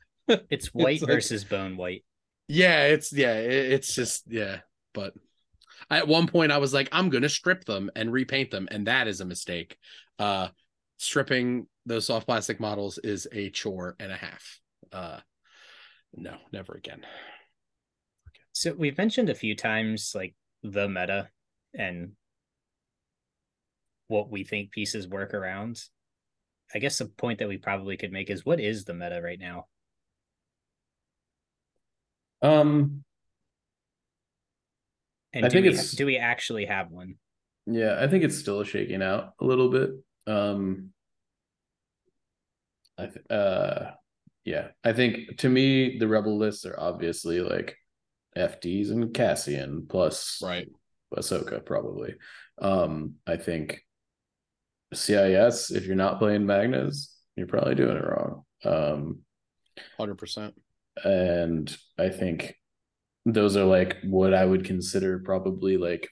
It's white like- versus bone white. Yeah, it's yeah, it- it's just yeah. But at one point I was like, I'm gonna strip them and repaint them, and that is a mistake. Uh stripping those soft plastic models is a chore and a half. Uh no, never again. So we've mentioned a few times like the meta and what we think pieces work around. I guess the point that we probably could make is what is the meta right now? Um. And I do think we, it's- do we actually have one? Yeah, I think it's still shaking out a little bit. Um. I th- uh, yeah, I think to me the rebel lists are obviously like FDs and Cassian plus Right. Ahsoka probably. Um, I think CIS, if you're not playing Magnas, you're probably doing it wrong. Um, Hundred percent. and I think those are like what I would consider probably like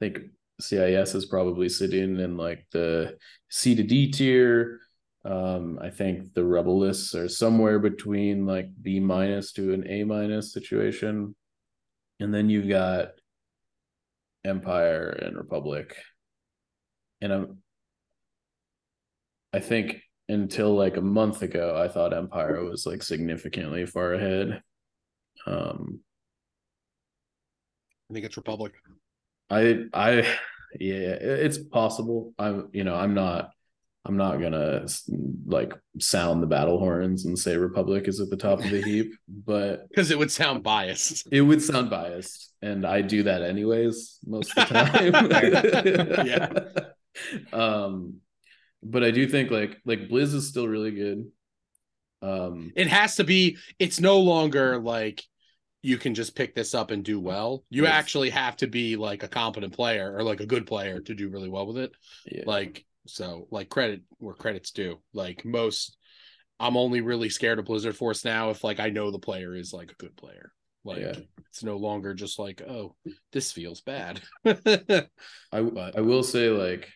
I think CIS is probably sitting in like the C to D tier. Um, I think the rebel lists are somewhere between like B minus to an A minus situation. And then you've got Empire and Republic. And I'm I think until like a month ago, I thought Empire was like significantly far ahead. Um, I think it's Republic. I, I, yeah, it's possible. I'm, you know, I'm not, I'm not gonna like sound the battle horns and say Republic is at the top of the heap, *laughs* but Because it would sound biased. *laughs* it would sound biased, and I do that anyways most of the *laughs* time. Yeah. Um, but I do think like like Blizz is still really good. Um, It has to be, it's no longer like you can just pick this up and do well. You Yes. actually have to be like a competent player or like a good player to do really well with it. yeah. like so like credit where credit's due like most i'm only really scared of blizzard force now if like i know the player is like a good player like Yeah. it's no longer just like oh this feels bad *laughs* I I will say like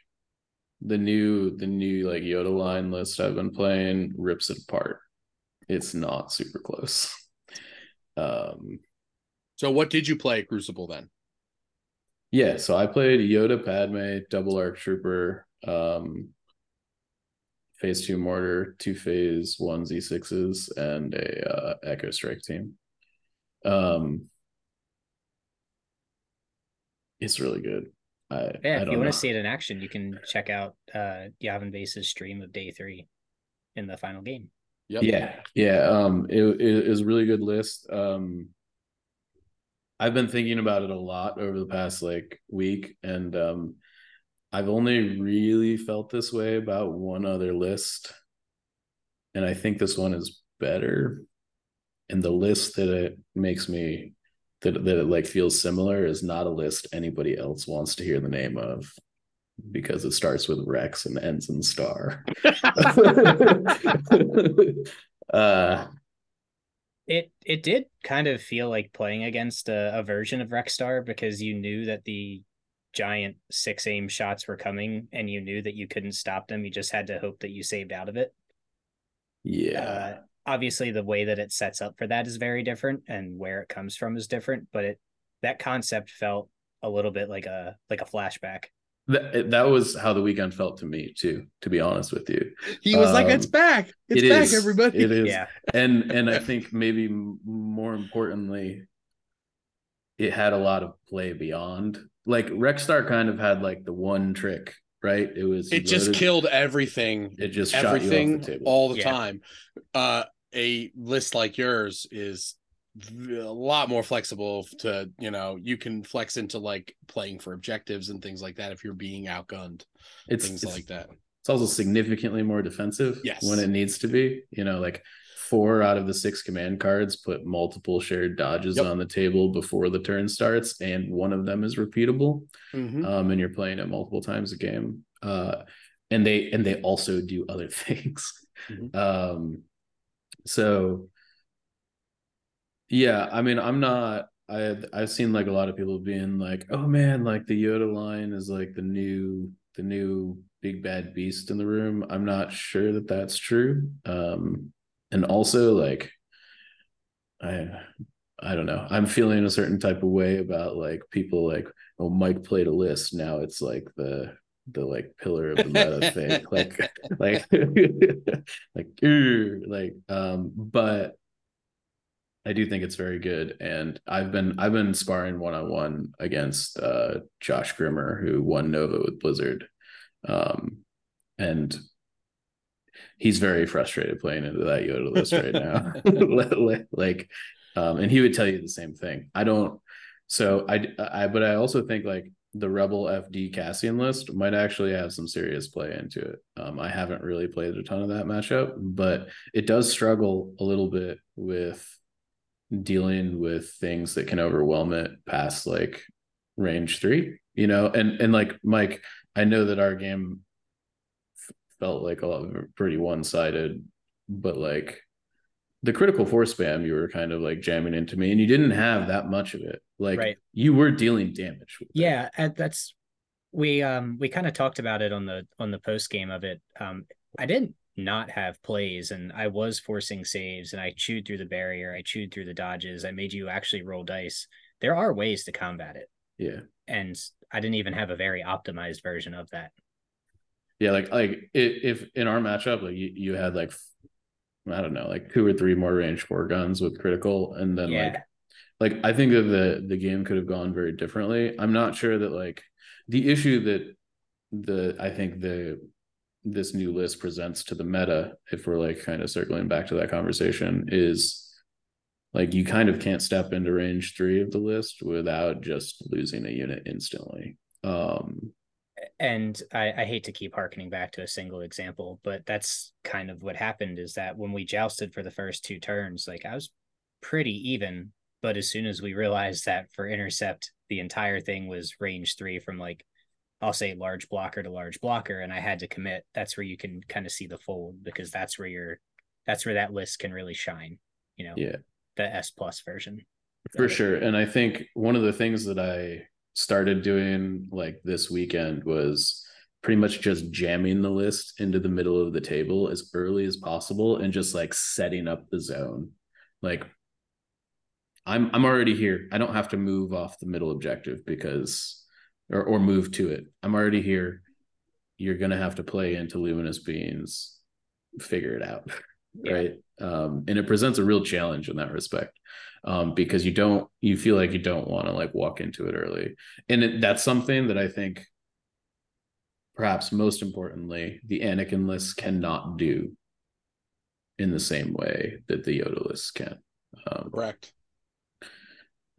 the new the new like Yoda line list I've been playing rips it apart. It's not super close. Um so what did you play at crucible then yeah, so I played Yoda Padme, double arc trooper, um phase two mortar, two phase one Z6s, and a uh echo strike team. Um it's really good. I, Yeah, I if don't you want to see it in action, you can check out uh Yavin Base's stream of day three in the final game. yep Yeah, yeah. Um, it, it is a really good list. Um, I've been thinking about it a lot over the past like week, and um, I've only really felt this way about one other list. and I think this one is better. And the list that it makes me that that it like feels similar is not a list anybody else wants to hear the name of because it starts with Rex and ends in star. *laughs* uh it it did kind of feel like playing against a, a version of Rexstar because you knew that the giant six aim shots were coming and you knew that you couldn't stop them. You just had to hope that you saved out of it. yeah. Uh, obviously, the way that it sets up for that is very different, and where it comes from is different. But it that concept felt a little bit like a like a flashback. that, that was how the weekend felt to me too, to be honest with you. He was like, Um, "It's back! It's It back, is. everybody!" It is. Yeah, and and I *laughs* think maybe more importantly, it had a lot of play beyond. Like Rexstar kind of had like the one trick, right? It was It just loaded- killed everything, It just shot you everything, off the table. all the Yeah. time. Uh, a list like yours is a lot more flexible to you know you can flex into like playing for objectives and things like that if you're being outgunned it's things it's, like that it's also significantly more defensive Yes. when it needs to be. You know, like four out of the six command cards put multiple shared dodges Yep. on the table before the turn starts, and one of them is repeatable. Mhm. um, and you're playing it multiple times a game. Uh, and they and they also do other *laughs* things. Mhm. Um, so yeah, I mean, I'm not. I I've seen like a lot of people being like, "Oh man, like the Yoda line is like the new the new big bad beast in the room." I'm not sure that that's true. Um, and also like, I I don't know. I'm feeling a certain type of way about like people like, oh, Mike played a list. Now it's like the the like pillar of the meta thing. *laughs* Like like *laughs* like like um, but I do think it's very good. And I've been I've been sparring one on one against uh Josh Grimmer, who won Nova with Blizzard. Um and he's very frustrated playing into that Yoda list right now. *laughs* like um and he would tell you the same thing. I don't so I I but I also think like the Rebel FD Cassian list might actually have some serious play into it. Um, I haven't really played a ton of that matchup, but it does struggle a little bit with dealing with things that can overwhelm it past like range three, you know, and and like Mike, I know that our game felt like a lot pretty one sided, but like the critical force spam, you were kind of like jamming into me, and you didn't have that much of it. Like Right. you were dealing damage. Yeah, and that's we um we kind of talked about it on the on the post game of it. Um, I didn't not have plays, and I was forcing saves, and I chewed through the barrier, I chewed through the dodges, I made you actually roll dice. There are ways to combat it, yeah. and I didn't even have a very optimized version of that. Yeah, like like if in our matchup, like you, you had like I don't know, like two or three more range four guns with critical, and then Yeah. like like I think that the the game could have gone very differently. I'm not sure that like the issue that the I think the this new list presents to the meta, if we're like kind of circling back to that conversation, is like you kind of can't step into range three of the list without just losing a unit instantly. Um and I, I hate to keep harkening back to a single example, but that's kind of what happened is that when we jousted for the first two turns, like I was pretty even. But as soon as we realized that for intercept, the entire thing was range three from like, I'll say large blocker to large blocker, and I had to commit, that's where you can kind of see the fold because that's where you're, that's where that list can really shine, you know, yeah. the S plus version. For sure. And I think one of the things that I started doing like this weekend was pretty much just jamming the list into the middle of the table as early as possible and just like setting up the zone. Like I'm I'm already here. I don't have to move off the middle objective because or or move to it. I'm already here. You're gonna have to play into luminous beings, figure it out. *laughs* Yeah. Right. Um, and it presents a real challenge in that respect um, because you don't you feel like you don't want to like walk into it early and it, that's something that i think perhaps most importantly the anakin list cannot do in the same way that the yoda list can um, Correct.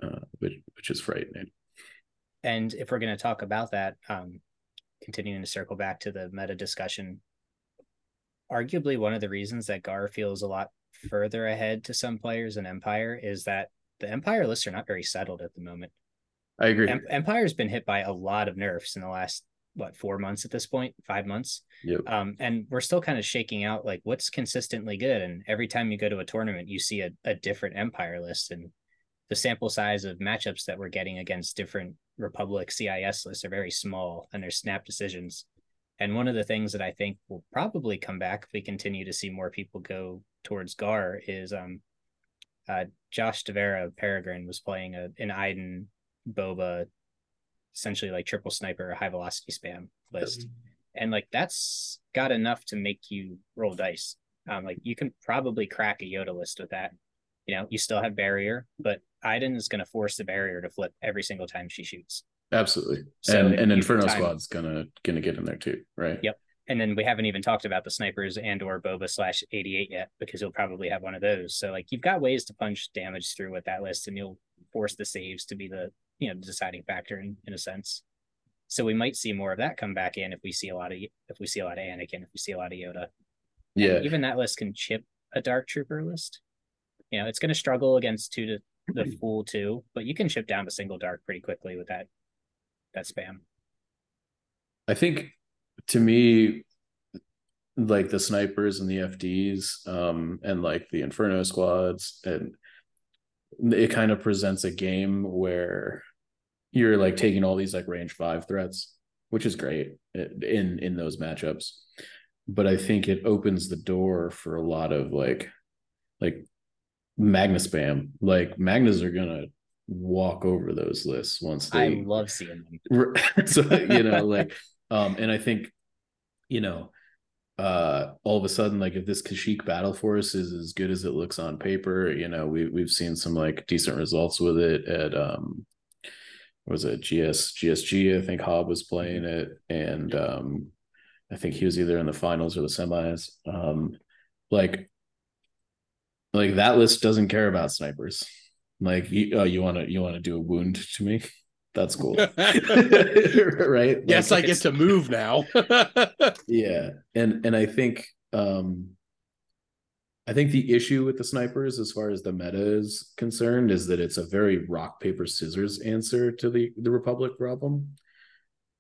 Uh, which, which is frightening And if we're going to talk about that, um, continuing to circle back to the meta discussion, arguably one of the reasons that Gar feels a lot further ahead to some players in Empire is that the Empire lists are not very settled at the moment. I agree. Em- Empire's been hit by a lot of nerfs in the last what four months at this point, five months. Yep. Um, and we're still kind of shaking out like what's consistently good. And every time you go to a tournament, you see a, a different Empire list, and the sample size of matchups that we're getting against different Republic CIS lists are very small, and there's snap decisions. And one of the things that I think will probably come back if we continue to see more people go towards Gar is um, uh, Josh Devera of Peregrine was playing a, an Iden Boba, essentially like triple sniper, high velocity spam list. And like that's got enough to make you roll dice. Um, like you can probably crack a Yoda list with that. You know, you still have barrier, but Iden is going to force the barrier to flip every single time she shoots. Absolutely. So and and Inferno time- Squad's gonna gonna get in there too, right? Yep. And then we haven't even talked about the snipers and or Boba slash 88 yet, because you'll probably have one of those. So like you've got ways to punch damage through with that list, and you'll force the saves to be the you know deciding factor in, in a sense. So we might see more of that come back in if we see a lot of if we see a lot of Anakin, if we see a lot of Yoda. Yeah. Even that list can chip a Dark Trooper list. You know, it's going to struggle against two to the *clears throat* full two, but you can chip down to single Dark pretty quickly with that that spam. I think to me, like the snipers and the FDs, um, and like the Inferno squads, and it kind of presents a game where you're like taking all these like range five threats, which is great in in those matchups. But I think it opens the door for a lot of like like Magna spam. Like Magnas are gonna walk over those lists once they I love seeing them. *laughs* *laughs* So you know like um and i think you know uh all of a sudden like if this Kashyyyk battle force is as good as it looks on paper you know we, we've seen some like decent results with it at um was it gs gsg i think hob was playing it and um i think he was either in the finals or the semis um like like that list doesn't care about snipers. Like you, uh, you want to you want to do a wound to me? That's cool. *laughs* *laughs* Right? Yes, Like, I get to move now. *laughs* yeah. And and i think um i think the issue with the snipers as far as the meta is concerned is that it's a very rock paper scissors answer to the the republic problem.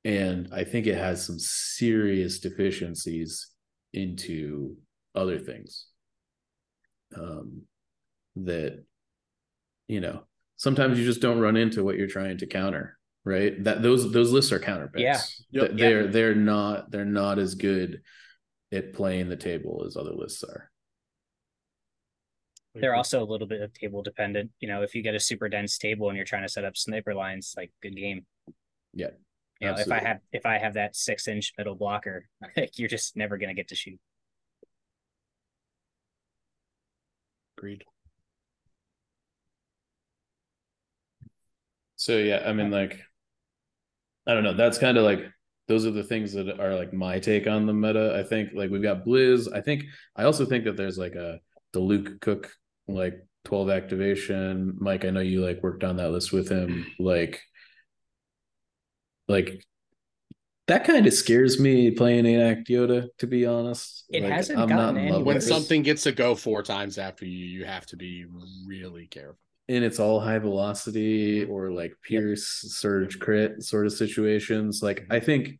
And i think it has some serious deficiencies into other things um that you know sometimes you just don't run into what you're trying to counter right that those those lists are counter picks Yeah. Yep. They're they're not they're not as good at playing the table as other lists are They're also a little bit of table dependent. You know, if you get a super dense table and you're trying to set up sniper lines, like good game. Yeah, You know, if. I have if I have that six inch middle blocker, *laughs* like you're just never gonna get to shoot. Agreed. so yeah i mean like i don't know. That's kind of like those are the things that are like my take on the meta. I think like we've got blizz. I think i also think that there's like a the luke cook like 12 activation. Mike i know you like worked on that list with him. Like like that kind of scares me playing eight act yoda to be honest It Like, hasn't I'm gotten not any When with worse. it. something gets to go four times after you, you have to be really careful. and it's all high velocity or like pierce surge mm-hmm. crit sort of situations like i mm-hmm. think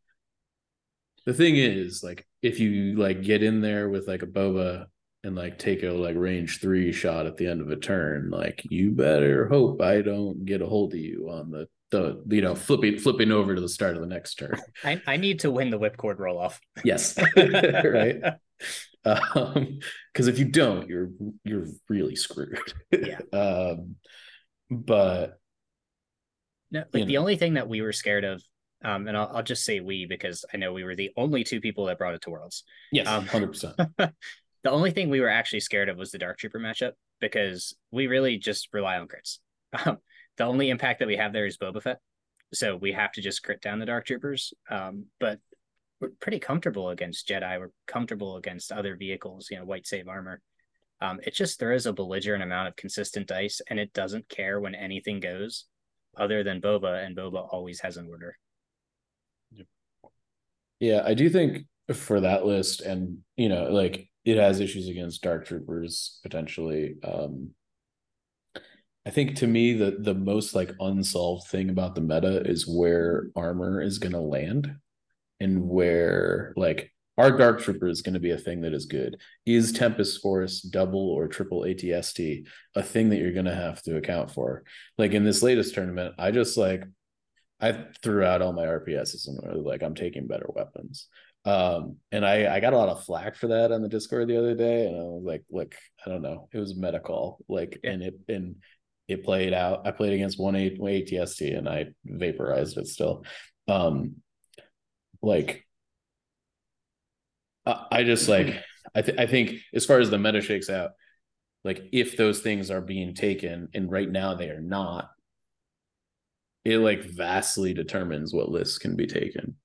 the thing is like if you like get in there with like a boba and like take a like range three shot at the end of a turn like you better hope i don't get a hold of you on the the you know flipping flipping over to the start of the next turn I, I need to win the whipcord roll off. yes *laughs* right um because if you don't you're you're really screwed Yeah. *laughs* um but No, like the know. only thing that we were scared of, um, and I'll, I'll just say we because I know we were the only two people that brought it to Worlds. yes Um, 100% *laughs* The only thing we were actually scared of was the Dark Trooper matchup because we really just rely on crits. The only impact that we have there is Boba Fett, so we have to just crit down the Dark Troopers. Um, but we're pretty comfortable against Jedi. We're comfortable against other vehicles, you know, white save armor. Um, it just throws a belligerent amount of consistent dice, and it doesn't care when anything goes, other than Boba, and Boba always has an order. Yeah, I do think for that list, and you know, like it has issues against dark troopers potentially. Um, I think to me the the most like unsolved thing about the meta is where armor is going to land, and where like our dark trooper is going to be a thing that is good. Is Tempest Force double or triple ATST a thing that you're going to have to account for? Like in this latest tournament, I just like I threw out all my RPSs and like I'm taking better weapons. Um, and I I got a lot of flack for that on the Discord the other day, and I was like, look, I don't know, it was medical, like, and it and it played out. I played against one eight ATST and I vaporized it still. Um, like I just like I th- I think as far as the meta shakes out, like if those things are being taken and right now they are not, it like vastly determines what lists can be taken.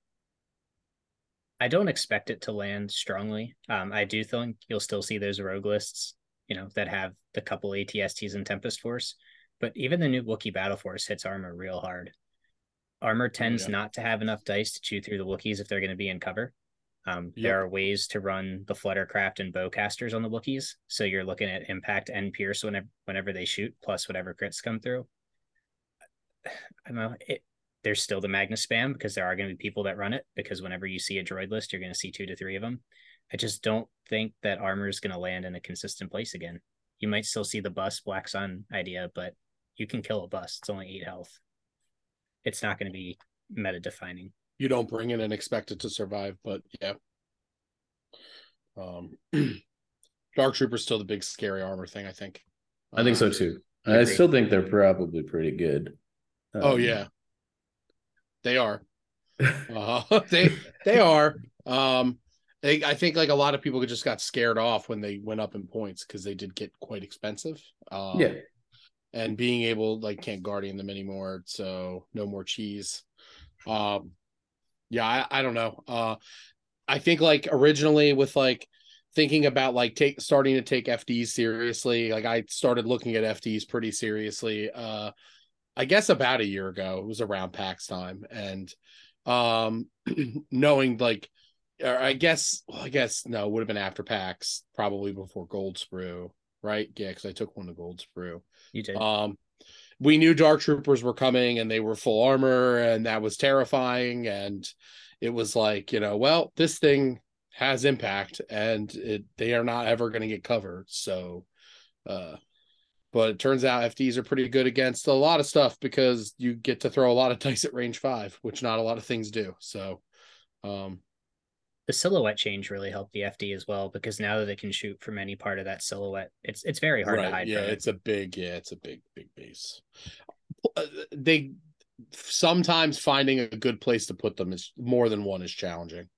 I don't expect it to land strongly. Um, I do think you'll still see those rogue lists, you know, that have the couple ATSTs and Tempest Force. But even the new Wookiee Battle Force hits armor real hard. Armor oh, tends yeah. not to have enough dice to chew through the Wookiees if they're going to be in cover. Um, yep. There are ways to run the Fluttercraft and bowcasters on the Wookiees, so you're looking at impact and pierce whenever whenever they shoot, plus whatever crits come through. *sighs* I don't know. It, there's still the Magnas spam because there are going to be people that run it because whenever you see a droid list, you're going to see two to three of them. I just don't think that armor is going to land in a consistent place again. You might still see the bus Black Sun idea, but you can kill a bus. It's only eight health. It's not going to be meta defining. You don't bring it and expect it to survive, but yeah. Um, *clears throat* Dark Trooper's still the big scary armor thing. I think. I think so um, too. I, I still think they're probably pretty good. Oh, um, oh yeah, they are. *laughs* uh, *laughs* they they are. Um, they, I think like a lot of people just got scared off when they went up in points because they did get quite expensive. Um, yeah, and being able like can't guardian them anymore, so no more cheese. Um, yeah, I, I don't know. Uh, I think like originally with like thinking about like take starting to take FDs seriously. Like I started looking at FDs pretty seriously. Uh, I guess about a year ago. It was around PAX time, and um, *clears throat* knowing like, or I guess, well, I guess no, would have been after PAX, probably before Gold Sprue, right? Yeah, because I took one to Gold Sprue. You did. Um, we knew Dark Troopers were coming, and they were full armor, and that was terrifying. And it was like, you know, well, this thing has impact, and it they are not ever going to get covered. So, uh, but it turns out FDs are pretty good against a lot of stuff because you get to throw a lot of *laughs* dice at range five, which not a lot of things do. So, um, the silhouette change really helped the FD as well because now that they can shoot from any part of that silhouette, it's it's very hard right, to hide. Yeah, it's a big yeah, it's a big big base. Uh, they sometimes finding a good place to put them is more than one is challenging.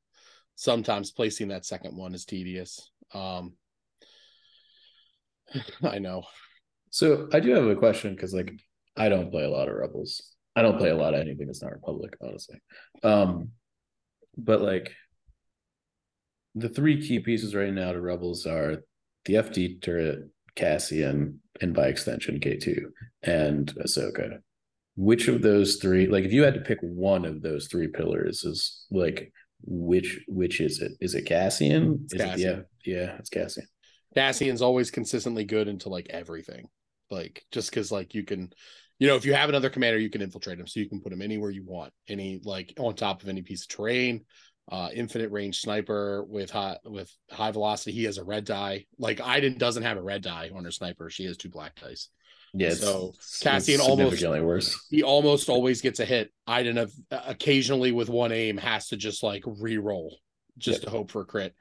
Sometimes placing that second one is tedious. Um, *sighs* I know. So I do have a question because like I don't play a lot of rebels. I don't play a lot of anything that's not Republic, honestly. Um, but like the three key pieces right now to Rebels are the FD turret, Cassian, and by extension K2 and Ahsoka. Which of those three, like if you had to pick one of those three pillars, is like which which is it? Is it Cassian? Is Cassian. It, yeah, yeah, it's Cassian. Cassian's always consistently good into like everything. Like just because like you can you know, if you have another commander, you can infiltrate him. So you can put him anywhere you want, any like on top of any piece of terrain, uh, infinite range sniper with high with high velocity. He has a red die. Like Iden doesn't have a red die on her sniper. She has two black dice. Yeah. So Cassian almost worse. He almost always gets a hit. Iden of, occasionally with one aim has to just like re-roll just yep. to hope for a crit.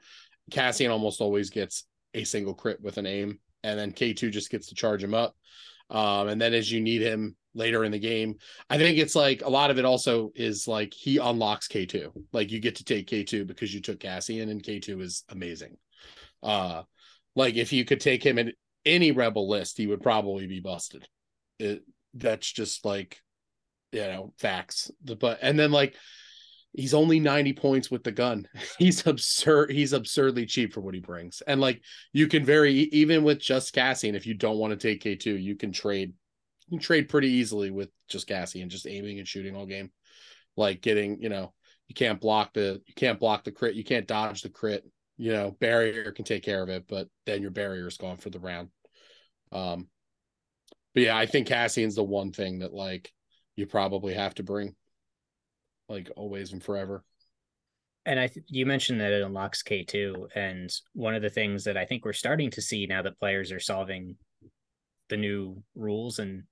Cassian almost always gets a single crit with an aim, and then K2 just gets to charge him up. Um, and then as you need him, later in the game. I think it's like a lot of it also is like he unlocks K2. Like you get to take K2 because you took Cassian and K2 is amazing. Uh like if you could take him in any rebel list, he would probably be busted. It that's just like you know, facts. But and then like he's only 90 points with the gun. *laughs* He's absurd. He's absurdly cheap for what he brings. And like you can vary even with just Cassian, if you don't want to take K2, you can trade you trade pretty easily with just Cassian just aiming and shooting all game. Like getting, you know, you can't block the you can't block the crit, you can't dodge the crit. You know, barrier can take care of it, but then your barrier is gone for the round. Um, but yeah, I think Cassian's the one thing that like you probably have to bring, like always and forever. And I, th- you mentioned that it unlocks K two, and one of the things that I think we're starting to see now that players are solving the new rules and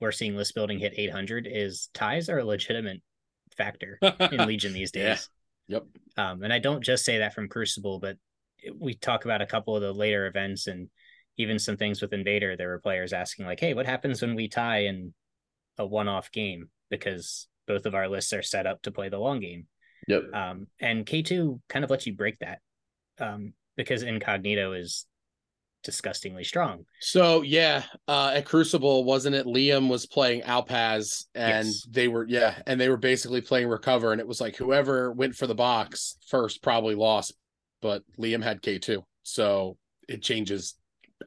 we're seeing list building hit 800 is ties are a legitimate factor *laughs* in Legion these days. Yeah. Yep. Um, and I don't just say that from Crucible, but we talk about a couple of the later events and even some things with Invader. There were players asking like, "Hey, what happens when we tie in a one-off game?" Because both of our lists are set up to play the long game. Yep. Um, and K2 kind of lets you break that um, because Incognito is disgustingly strong. So yeah, uh, at Crucible, wasn't it? Liam was playing Alpaz, and yes. they were yeah, and they were basically playing Recover, and it was like whoever went for the box first probably lost, but Liam had K two, so it changes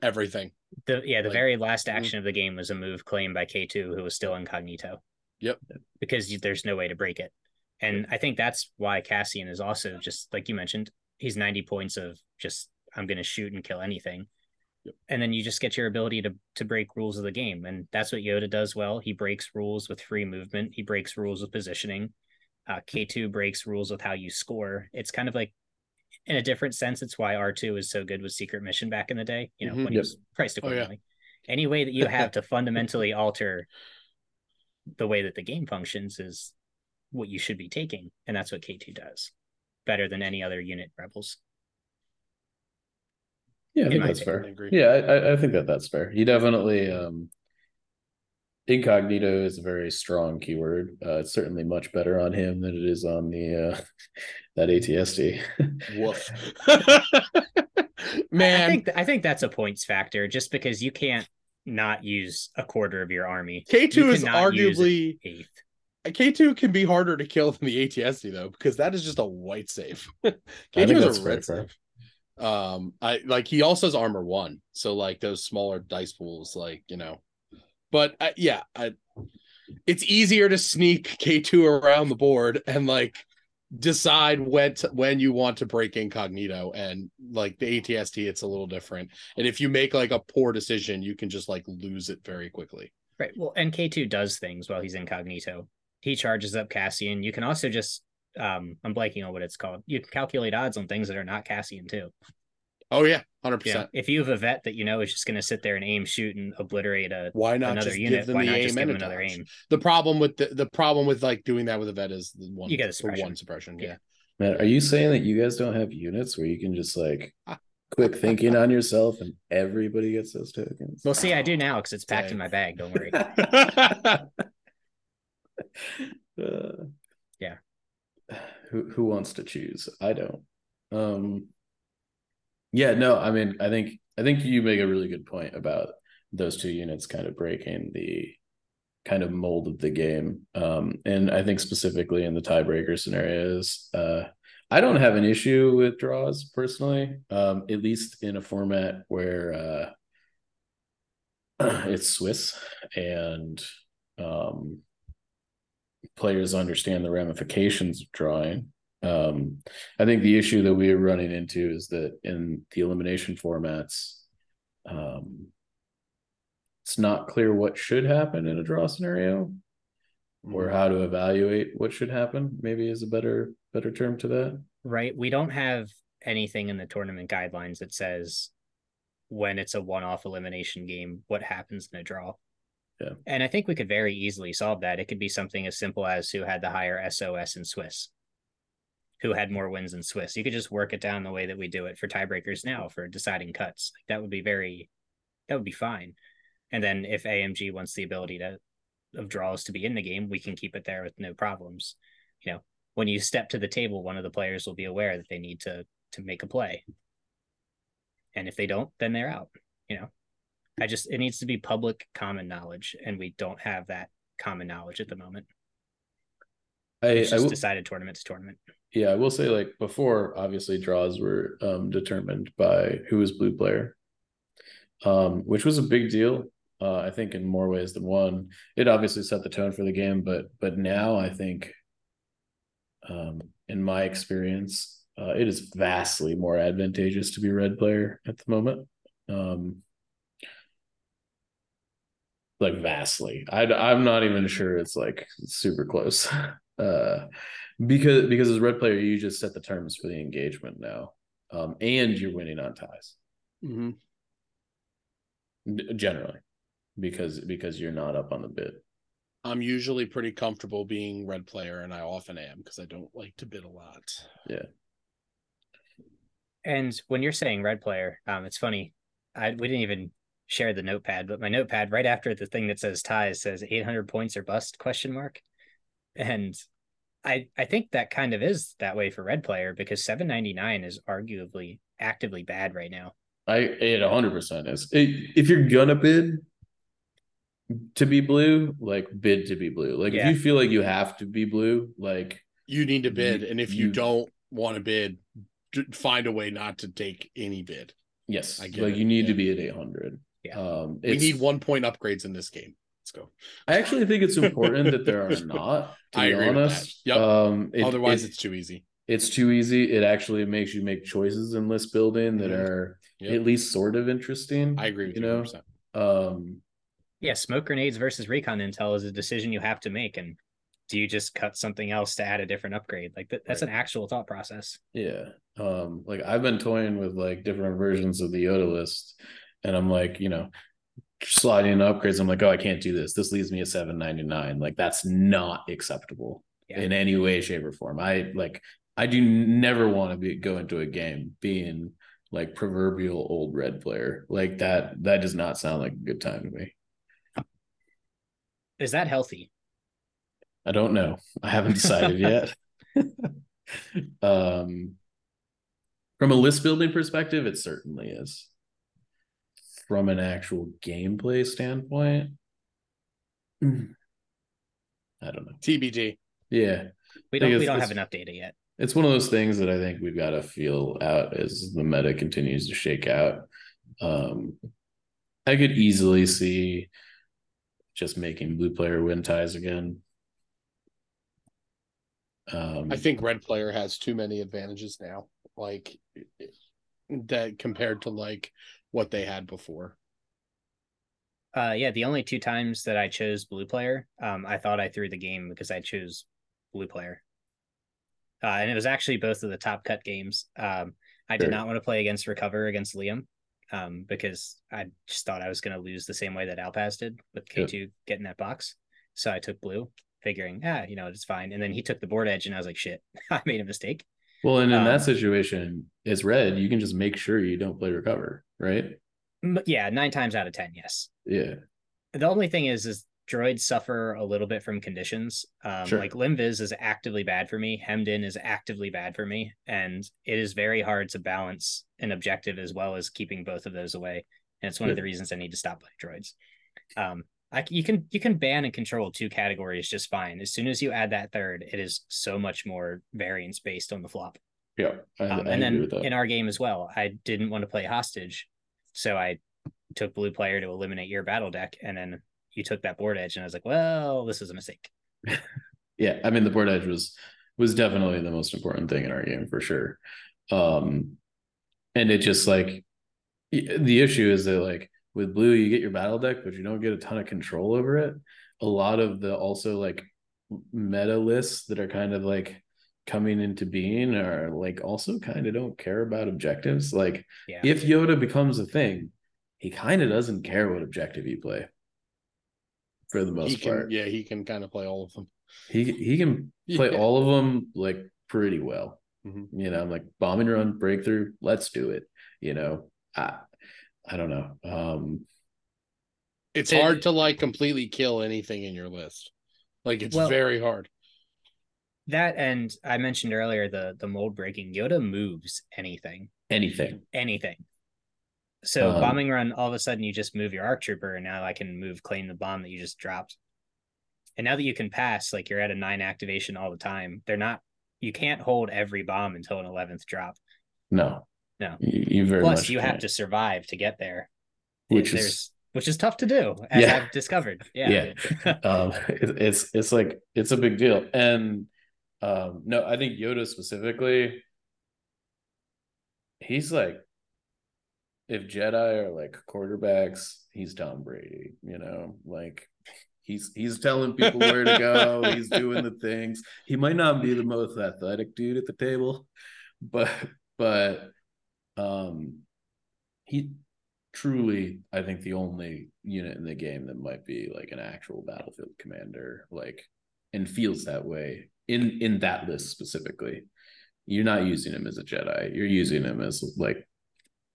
everything. The yeah, the like, very last mm-hmm. action of the game was a move claimed by K two, who was still incognito. Yep, because there's no way to break it. And I think that's why Cassian is also just like you mentioned, he's 90 points of just I'm going to shoot and kill anything. Yep. And then you just get your ability to to break rules of the game. And that's what Yoda does well. He breaks rules with free movement, he breaks rules with positioning. Uh, K2 breaks rules with how you score. It's kind of like in a different sense, it's why R2 is so good with secret mission back in the day, you know, mm-hmm. when yep. he was priced accordingly. Oh, yeah. Any way that you have to fundamentally alter the way that the game functions is what you should be taking, and that's what K2 does better than any other unit rebels. Yeah, I think that's fair. I yeah, I, I think that that's fair. You definitely um incognito is a very strong keyword. Uh, it's certainly much better on him than it is on the uh, *laughs* that ATST. Woof. *laughs* Man, I think I think that's a points factor, just because you can't not use a quarter of your army. K two is arguably eighth. K2 can be harder to kill than the ATST though, because that is just a white save. *laughs* K2 is a red save. Um, I like he also has armor one, so like those smaller dice pools, like you know, but uh, yeah, I, it's easier to sneak K2 around the board and like decide when to, when you want to break incognito and like the ATST it's a little different. And if you make like a poor decision you can just like lose it very quickly. Right. Well and K2 does things while he's incognito. He charges up Cassian. You can also just um I'm blanking on what it's called. You can calculate odds on things that are not Cassian too. Oh yeah, hundred yeah. percent. If you have a vet that you know is just going to sit there and aim, shoot, and obliterate a why not another unit? why not just give them another aim? The problem with the the problem with like doing that with a vet is the one you get a suppression. one suppression. Yeah. yeah. Man, are you saying that you guys don't have units where you can just like *laughs* quick thinking on yourself and everybody gets those tokens? Well, see, I do now because it's packed Dang. in my bag. Don't worry. *laughs* *laughs* uh, yeah. Who who wants to choose? I don't. Um yeah, no, I mean, I think I think you make a really good point about those two units kind of breaking the kind of mold of the game. Um, and I think specifically in the tiebreaker scenarios, uh, I don't have an issue with draws personally, um, at least in a format where uh, *clears throat* it's Swiss and um, players understand the ramifications of drawing. Um, I think the issue that we are running into is that in the elimination formats, um, it's not clear what should happen in a draw scenario or mm-hmm. how to evaluate what should happen maybe is a better better term to that right we don't have anything in the tournament guidelines that says when it's a one-off elimination game what happens in a draw yeah. And I think we could very easily solve that. It could be something as simple as who had the higher SOS in Swiss, who had more wins in Swiss. You could just work it down the way that we do it for tiebreakers now for deciding cuts. Like that would be very, that would be fine. And then if AMG wants the ability to of draws to be in the game, we can keep it there with no problems. You know, when you step to the table, one of the players will be aware that they need to to make a play. And if they don't, then they're out. You know, I just it needs to be public common knowledge, and we don't have that common knowledge at the moment. I, it's just will, decided tournament to tournament. Yeah, I will say like before, obviously draws were um, determined by who was blue player, um, which was a big deal. Uh, I think in more ways than one. It obviously set the tone for the game, but but now I think um, in my experience, uh, it is vastly more advantageous to be red player at the moment. Um, like vastly. I, I'm not even sure it's like super close. *laughs* Uh, because because as red player, you just set the terms for the engagement now, um, and you're winning on ties Mm-hmm. generally because because you're not up on the bid. I'm usually pretty comfortable being red player, and I often am because I don't like to bid a lot. Yeah. And when you're saying red player, um, it's funny. I we didn't even share the notepad, but my notepad right after the thing that says ties says 800 points or bust question mark, and I I think that kind of is that way for red player because 799 is arguably actively bad right now. I it 100 percent is. It, if you're gonna bid to be blue, like bid to be blue. Like Yeah. if you feel like you have to be blue, like You need to bid, You- and if you, you- don't want to bid, find a way not to take any bid. yes, I get like it, you need to be at 800. Yeah. Um, We need one point upgrades in this game. Let's go. I actually think it's important that there are *laughs* not. To I be agree with that. honest, Yep. um, it- Otherwise, it- it's too easy. it's too easy. It actually makes you make choices in list building that Mhm. are Yep. at least sort of interesting. I agree with you you. know, 100%. um, Yeah, smoke grenades versus recon intel is a decision you have to make, and do you just cut something else to add a different upgrade? Like that, that's Right. an actual thought process. Yeah. Um, like I've been toying with like different versions of the Yoda list, and I'm like, you know, sliding in upgrades. I'm like, oh, I can't do this. This leaves me at 799. Like that's not acceptable Yeah. in any way, shape, or form. I like I do never want to be go into a game being like proverbial old red player. Like that that does not sound like a good time to me. Is that healthy? I don't know. I haven't decided yet. *laughs* *laughs* um, from a list building perspective, it certainly is. From an actual gameplay standpoint, mm, I don't know. TBD. Yeah, We don't we don't have it's- enough data yet. it's one of those things that I think we've got to feel out as the meta continues to shake out. Um, I could easily see just making blue player win ties again. Um, I think red player has too many advantages now, like that compared to like what they had before. Uh, yeah, the only two times that I chose blue player, um, I thought I threw the game because I chose blue player. Uh, and it was actually both of the top cut games. Um, I did Sure. not want to play against recover against Liam, um, because I just thought I was going to lose the same way that Alpaz did with K two getting that box. So I took blue, figuring, ah, you know, it's fine. And then he took the board edge, and I was like, shit, *laughs* I made a mistake. Well, and in um, that situation, it's red, you can just make sure you don't play recover, right? Yeah, nine times out of ten, yes. Yeah, the only thing is is droids suffer a little bit from conditions um Sure. like limviz is actively bad for me hemmed in is actively bad for me and it is very hard to balance an objective as well as keeping both of those away and it's one of the reasons i need to stop playing droids um I, c- you can you can ban and control two categories just fine as soon as you add that third it is so much more variance based on the flop yeah. I, um, I and then in our game as well, I didn't want to play hostage, so I took blue player to eliminate your battle deck, and then you took that board edge, and I was like, well, this is a mistake. *laughs* yeah i mean the board edge was was definitely the most important thing in our game for sure um and it just like the issue is that like with blue you get your battle deck but you don't get a ton of control over it a lot of the also like meta lists that are kind of like coming into being are like also kind of don't care about objectives like Yeah, if yoda becomes a thing he kind of doesn't care what objective you play for the most he can, part yeah, he can kind of play all of them. he he can *laughs* play Yeah. all of them like pretty well. Mhm. You know, I'm like bombing run breakthrough. Let's do it. You know, I I don't know. Um, It's It- hard to like completely kill anything in your list. Like it's Well- very hard. that and I mentioned earlier the the mold breaking. Yoda moves anything, anything. anything. So Um, bombing run, all of a sudden you just move your arc trooper, and now I can move claim the bomb that you just dropped. And now that you can pass, like you're at a nine activation all the time. They're not. You can't hold every bomb until an eleventh drop. No, No. You, you very Plus, much you have can't. to survive to get there. which There's, is which is tough to do, as Yeah. I've discovered. *laughs* Yeah. um, it, it's it's like it's a big deal, and Um, no, I think Yoda specifically, he's like, if Jedi are like quarterbacks, he's Tom Brady, you know, like he's he's telling people where to go, *laughs* he's doing the things. He might not be the most athletic dude at the table, but but um he truly I think the only unit in the game that might be like an actual battlefield commander, like and feels that way in in that list specifically. You're not using him as a Jedi. You're using him as like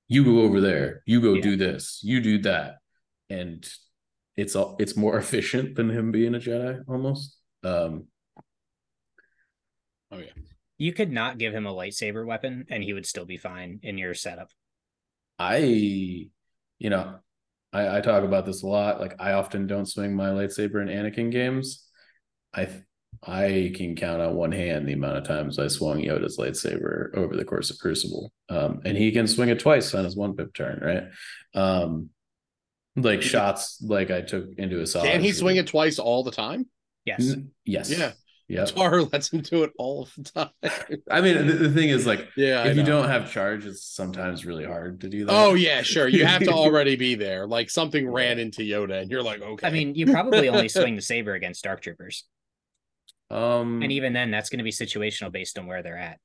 you go over there, you go Yeah. do this, you do that, and it's all it's more *laughs* efficient than him being a Jedi almost. Um, Oh yeah. You could not give him a lightsaber weapon and he would still be fine in your setup. I, you know, I, I talk about this a lot. Like I often don't swing my lightsaber in Anakin games. I I can count on one hand the amount of times I swung Yoda's lightsaber over the course of Crucible. Um, and he can swing it twice on his one pip turn, right? Um, like shots like I took into a solid. Can he swing it twice all the time? Yes. Yes. Yeah. Yeah. Tar *laughs* lets him do it all the time. I mean, the, the thing is, like, yeah. If you don't have charge, it's sometimes really hard to do that. Oh yeah, sure. You have to *laughs* already be there. Like something ran into Yoda, and you're like, okay. I mean, you probably only *laughs* swing the saber against dark troopers. Um, And even then, that's going to be situational based on where they're at.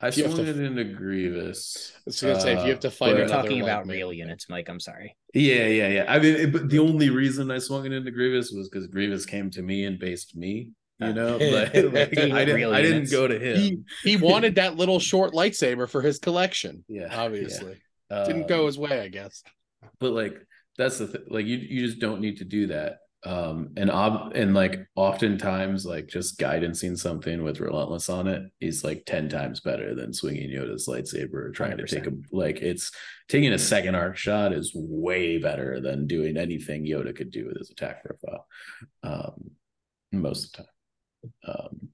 I you swung to- it into Grievous. I was gonna say if you have to fight but- We're talking about man- real units, Mike. I'm sorry. Yeah, yeah, yeah. I mean, it, but the only reason I swung it into Grievous was because Grievous came to me and based me. You Uh, know, *laughs* like, like, I didn't, real I didn't go to him. He he *laughs* wanted that little short lightsaber for his collection. yeah, Obviously, yeah. didn't go his way. I guess. but like that's the th- like you you just don't need to do that um and ob- and like oftentimes like just guidancing something with relentless on it is like 10 times better than swinging yoda's lightsaber or trying to take a like it's taking a second arc shot is way better than doing anything yoda could do with his attack profile um most of the time um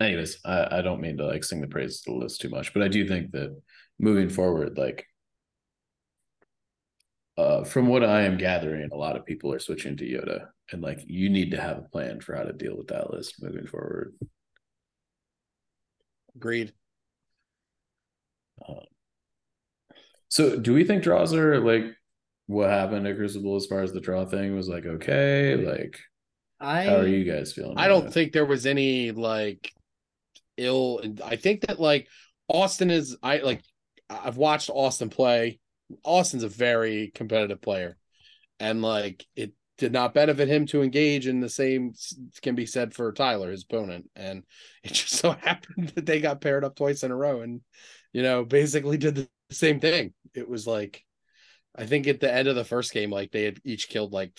anyways i i don't mean to like sing the praises to the list too much but i do think that moving forward like uh, from what I am gathering, a lot of people are switching to Yoda, and like you need to have a plan for how to deal with that list moving forward. Agreed. So, do we think draws are like what happened at Crucible as far as the draw thing was like okay? Like, I how are you guys feeling? I don't it? think there was any like ill. I think that like Austin is. I like. I've watched Austin play. Austin's a very competitive player, and like it did not benefit him to engage in the same can be said for Tyler, his opponent, and it *laughs* just so happened that they got paired up twice in a row, and you know basically did the same thing. It was like. I think at the end of the first game, like they had each killed like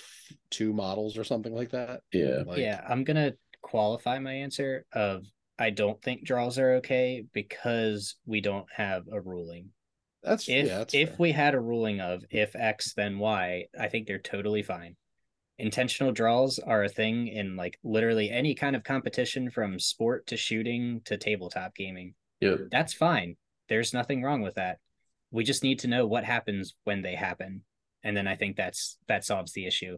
two models or something like that. Yeah, Like, yeah, I'm gonna qualify my answer of I don't think draws are okay because we don't have a ruling. That's If yeah, that's if fair. we had a ruling of if X then Y, I think they're totally fine. Intentional draws are a thing in like literally any kind of competition from sport to shooting to tabletop gaming. Yeah. That's fine. There's nothing wrong with that. We just need to know what happens when they happen. And then I think that's that solves the issue.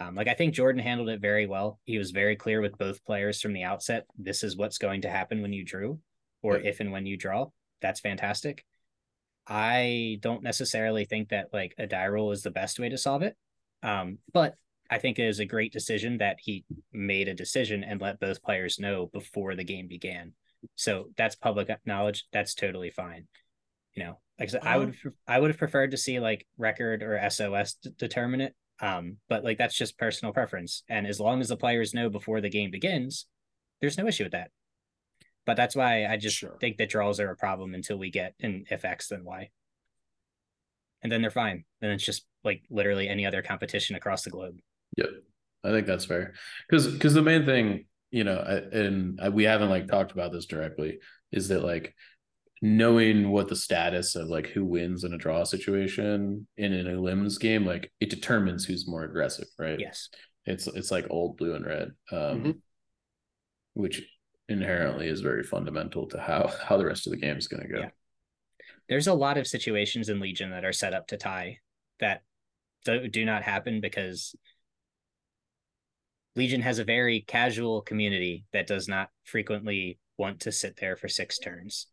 Um, like I think Jordan handled it very well. He was very clear with both players from the outset. This is what's going to happen when you drew, or Yeah. if and when you draw. That's fantastic. I don't necessarily think that like a die roll is the best way to solve it. Um, but I think it is a great decision that he made a decision and let both players know before the game began. So that's public knowledge. That's totally fine. You know, like I said, I would I would have preferred to see like record or SOS d- determine it. Um, but like that's just personal preference. And as long as the players know before the game begins, there's no issue with that. But that's why I just Sure. think that draws are a problem until we get an if X then Y. And then they're fine. Then it's just like literally any other competition across the globe. yep. I think that's fair because because the main thing, you know, I- and I- we haven't like talked about this directly, is that like knowing what the status of like who wins in a draw situation in an limbs game, like it determines who's more aggressive, right? Yes. It's it's like old blue and red, um, Mhm. which inherently is very fundamental to how how the rest of the game is going to go. Yeah. There's a lot of situations in Legion that are set up to tie that do, do not happen because Legion has a very casual community that does not frequently want to sit there for six turns.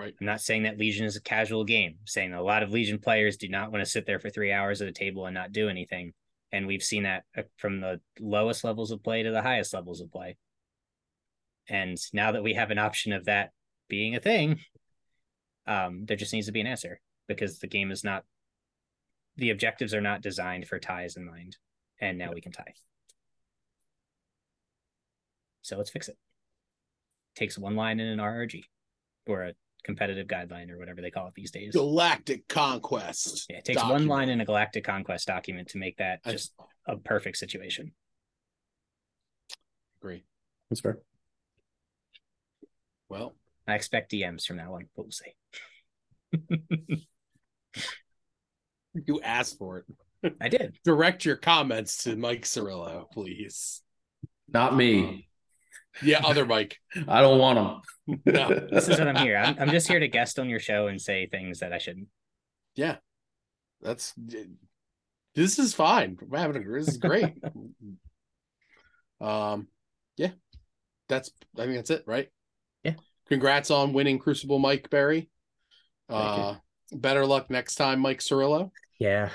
Right. I'm not saying that Legion is a casual game. I'm saying a lot of Legion players do not want to sit there for three hours at a table and not do anything. And we've seen that uh, from the lowest levels of play to the highest levels of play. And now that we have an option of that being a thing, um, there just needs to be an answer because the game is not, the objectives are not designed for ties in mind. And now we can tie. So let's fix it. Takes one line in an RRG or a competitive guideline or whatever they call it these days. Galactic Conquest. Yeah, it takes one line in a Galactic Conquest document to make that just a perfect situation. agree. That's fair. Well, I expect DMs from that one, but we'll see. *laughs* you asked for it. I did. Direct your comments to Mike Syrylo, please. Not me. Uh-huh. Yeah, other Mike. *laughs* I don't want him. No. *laughs* This is what I'm here. I'm, I'm just here to guest on your show and say things that I shouldn't. Yeah, that's this is fine. We're having a, this is great. *laughs* um, yeah, that's I think that's it, right? Yeah. Congrats on winning Crucible, Mike Barry. Uh, better luck next time, Mike Syrylo. Yeah.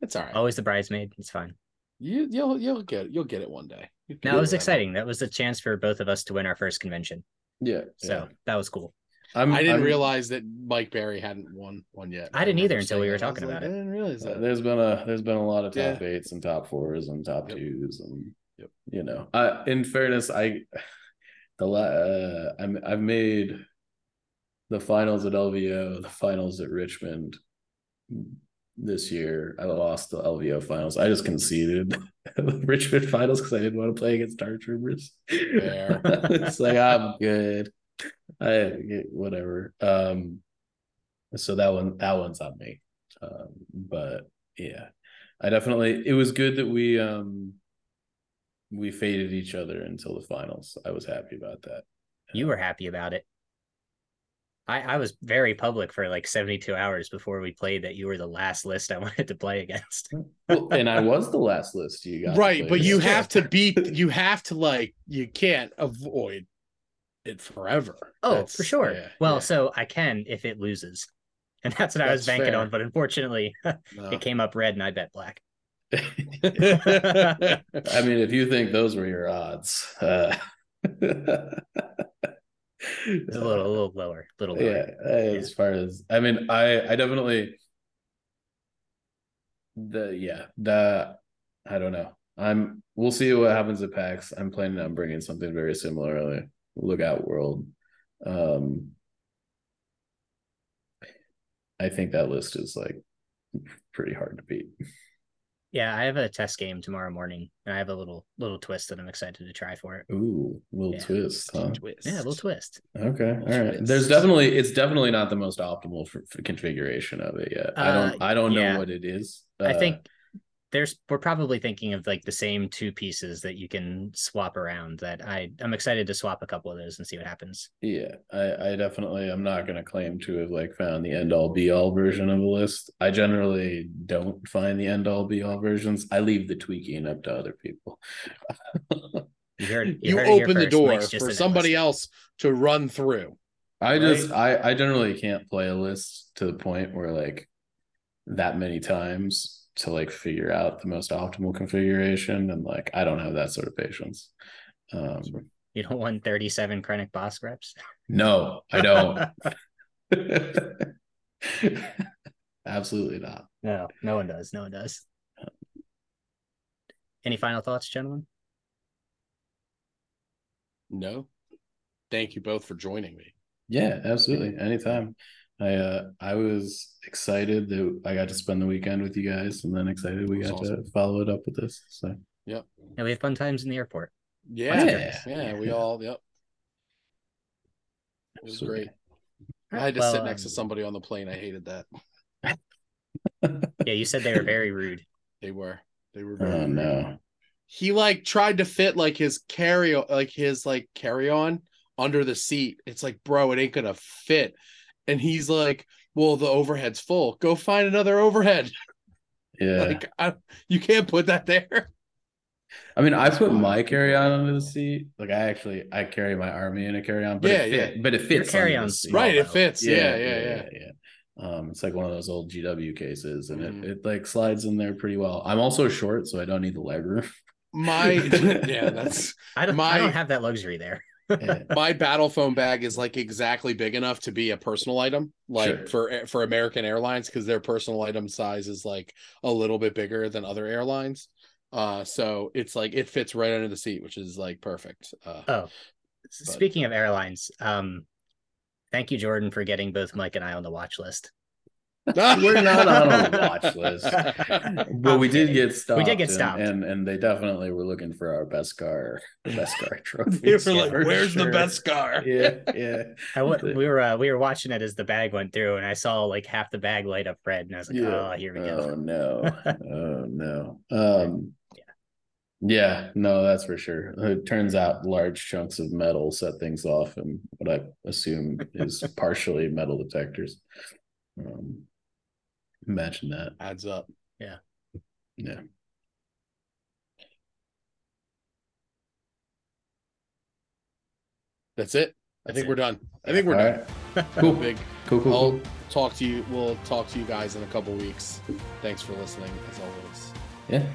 It's all right. Always the bridesmaid. It's fine. You you'll you'll get you'll get it one day. You'll That was it. exciting. That was a chance for both of us to win our first convention. Yeah. So that was cool. I'm, I didn't I'm- realize that Mike Barry hadn't won one yet. I didn't either until we were talking was about like, it. I didn't realize Uh, that. there's been a there's been a lot of top Yeah. eights and top fours and top Yep. twos and Yep. you know I in fairness I the la- uh, I'm I've made the finals at LVO the finals at Richmond this year I lost the LVO finals I just conceded the *laughs* Richmond finals because I didn't want to play against Dark Troopers. *laughs* It's like I'm good. I whatever. Um so that one that one's on me. Um but yeah i definitely it was good that we um we faded each other until the finals. I was happy about that. You were happy about it. I, I was very public for like 72 hours before we played that you were the last list I *laughs* wanted to play against. well, and i was the last list you got right, but you have to beat. You have to like. You can't avoid it forever. Oh, That's- for sure. yeah, well, yeah. so I can if it loses. *laughs* And that's what I was banking fair. on. But unfortunately, *laughs* No. it came up red and I bet black. i mean if you think those were your odds uh It's a little, a little lower, little lower. yeah as far as i mean i i definitely the yeah the i don't know. I'm we'll see what happens at pax. I'm planning on bringing something very similar lookout world. Um i think that list is like pretty hard to beat Yeah, I have a test game tomorrow morning, and I have a little little twist that I'm excited to try for it. ooh little Yeah. twist huh? Twist. Yeah, a little twist. Okay, all Little right. twist. There's definitely it's definitely not the most optimal for, for configuration of it yet. I don't Uh, I don't know what it is. I Uh, think there's we're probably thinking of like the same two pieces that you can swap around. That I I'm excited to swap a couple of those and see what happens. yeah, I I definitely I'm not gonna claim to have like found the end all be all version of a list. I generally don't find the end all be all versions. I leave the tweaking up to other people. *laughs* You heard you, You heard open the door for somebody endless- else to run through. I just I I generally can't play a list to the point where like that many times to like figure out the most optimal configuration and like I don't have that sort of patience. Um You don't want 37 chronic boss reps. no, I don't. *laughs* Absolutely not. No, no one does. No one does. Any final thoughts, gentlemen? No. Thank you both for joining me. Yeah, absolutely. Anytime. I uh I was excited that I got to spend the weekend with you guys and then excited we got was to follow it up with this. So Yeah, we had fun times in the airport. Yeah. Yeah. Yeah. we all, yep. It was Absolutely. great. I had to Well, sit next to um, somebody on the plane. I hated that. Yeah, you said they were very rude. They were. They were very Oh rude. no. He like tried to fit like his carry like his like carry on under the seat. It's like, bro, it ain't gonna fit. And he's like, Well, the overhead's full. Go find another overhead. Yeah. Like I, you can't put that there. I mean, I put my carry on under the seat. Like I actually I carry my army in a carry on, but Yeah, it fit, yeah. but it fits carry-on's seat. small, right, it fits. Yeah, yeah, yeah. yeah. Um, it's like one of those old GW cases, and Mhm. it, it like slides in there pretty well. I'm also short, so I don't need the leg room. My *laughs* yeah, that's I don't. I don't have that luxury there. *laughs* My Battle Foam bag is like exactly big enough to be a personal item like Sure. for for american airlines because their personal item size is like a little bit bigger than other airlines uh so it's like it fits right under the seat which is like perfect uh Oh, speaking of airlines, um, thank you, Jordan, for getting both Mike and I on the watch list. We're not on a *laughs* watch list. But we did kidding. get stopped. We did get and- stopped. and, and they definitely were looking for our best car, best car *laughs* trophy. they were like for where's the best car Yeah, yeah. I w- we were uh, we were watching it as the bag went through, and I saw like half the bag light up red, and I was like, Yeah. "Oh, here we go." Oh no. *laughs* oh no. Um yeah, no, that's for sure. It turns out large chunks of metal set things off and what I assume is partially metal detectors. Um imagine that. adds up Yeah. Yeah. That's it i That's think it. we're done i think we're All done right. *laughs* Cool. big Cool, cool, i'll cool. talk to you we'll talk to you guys in a couple weeks thanks for listening as always Yeah.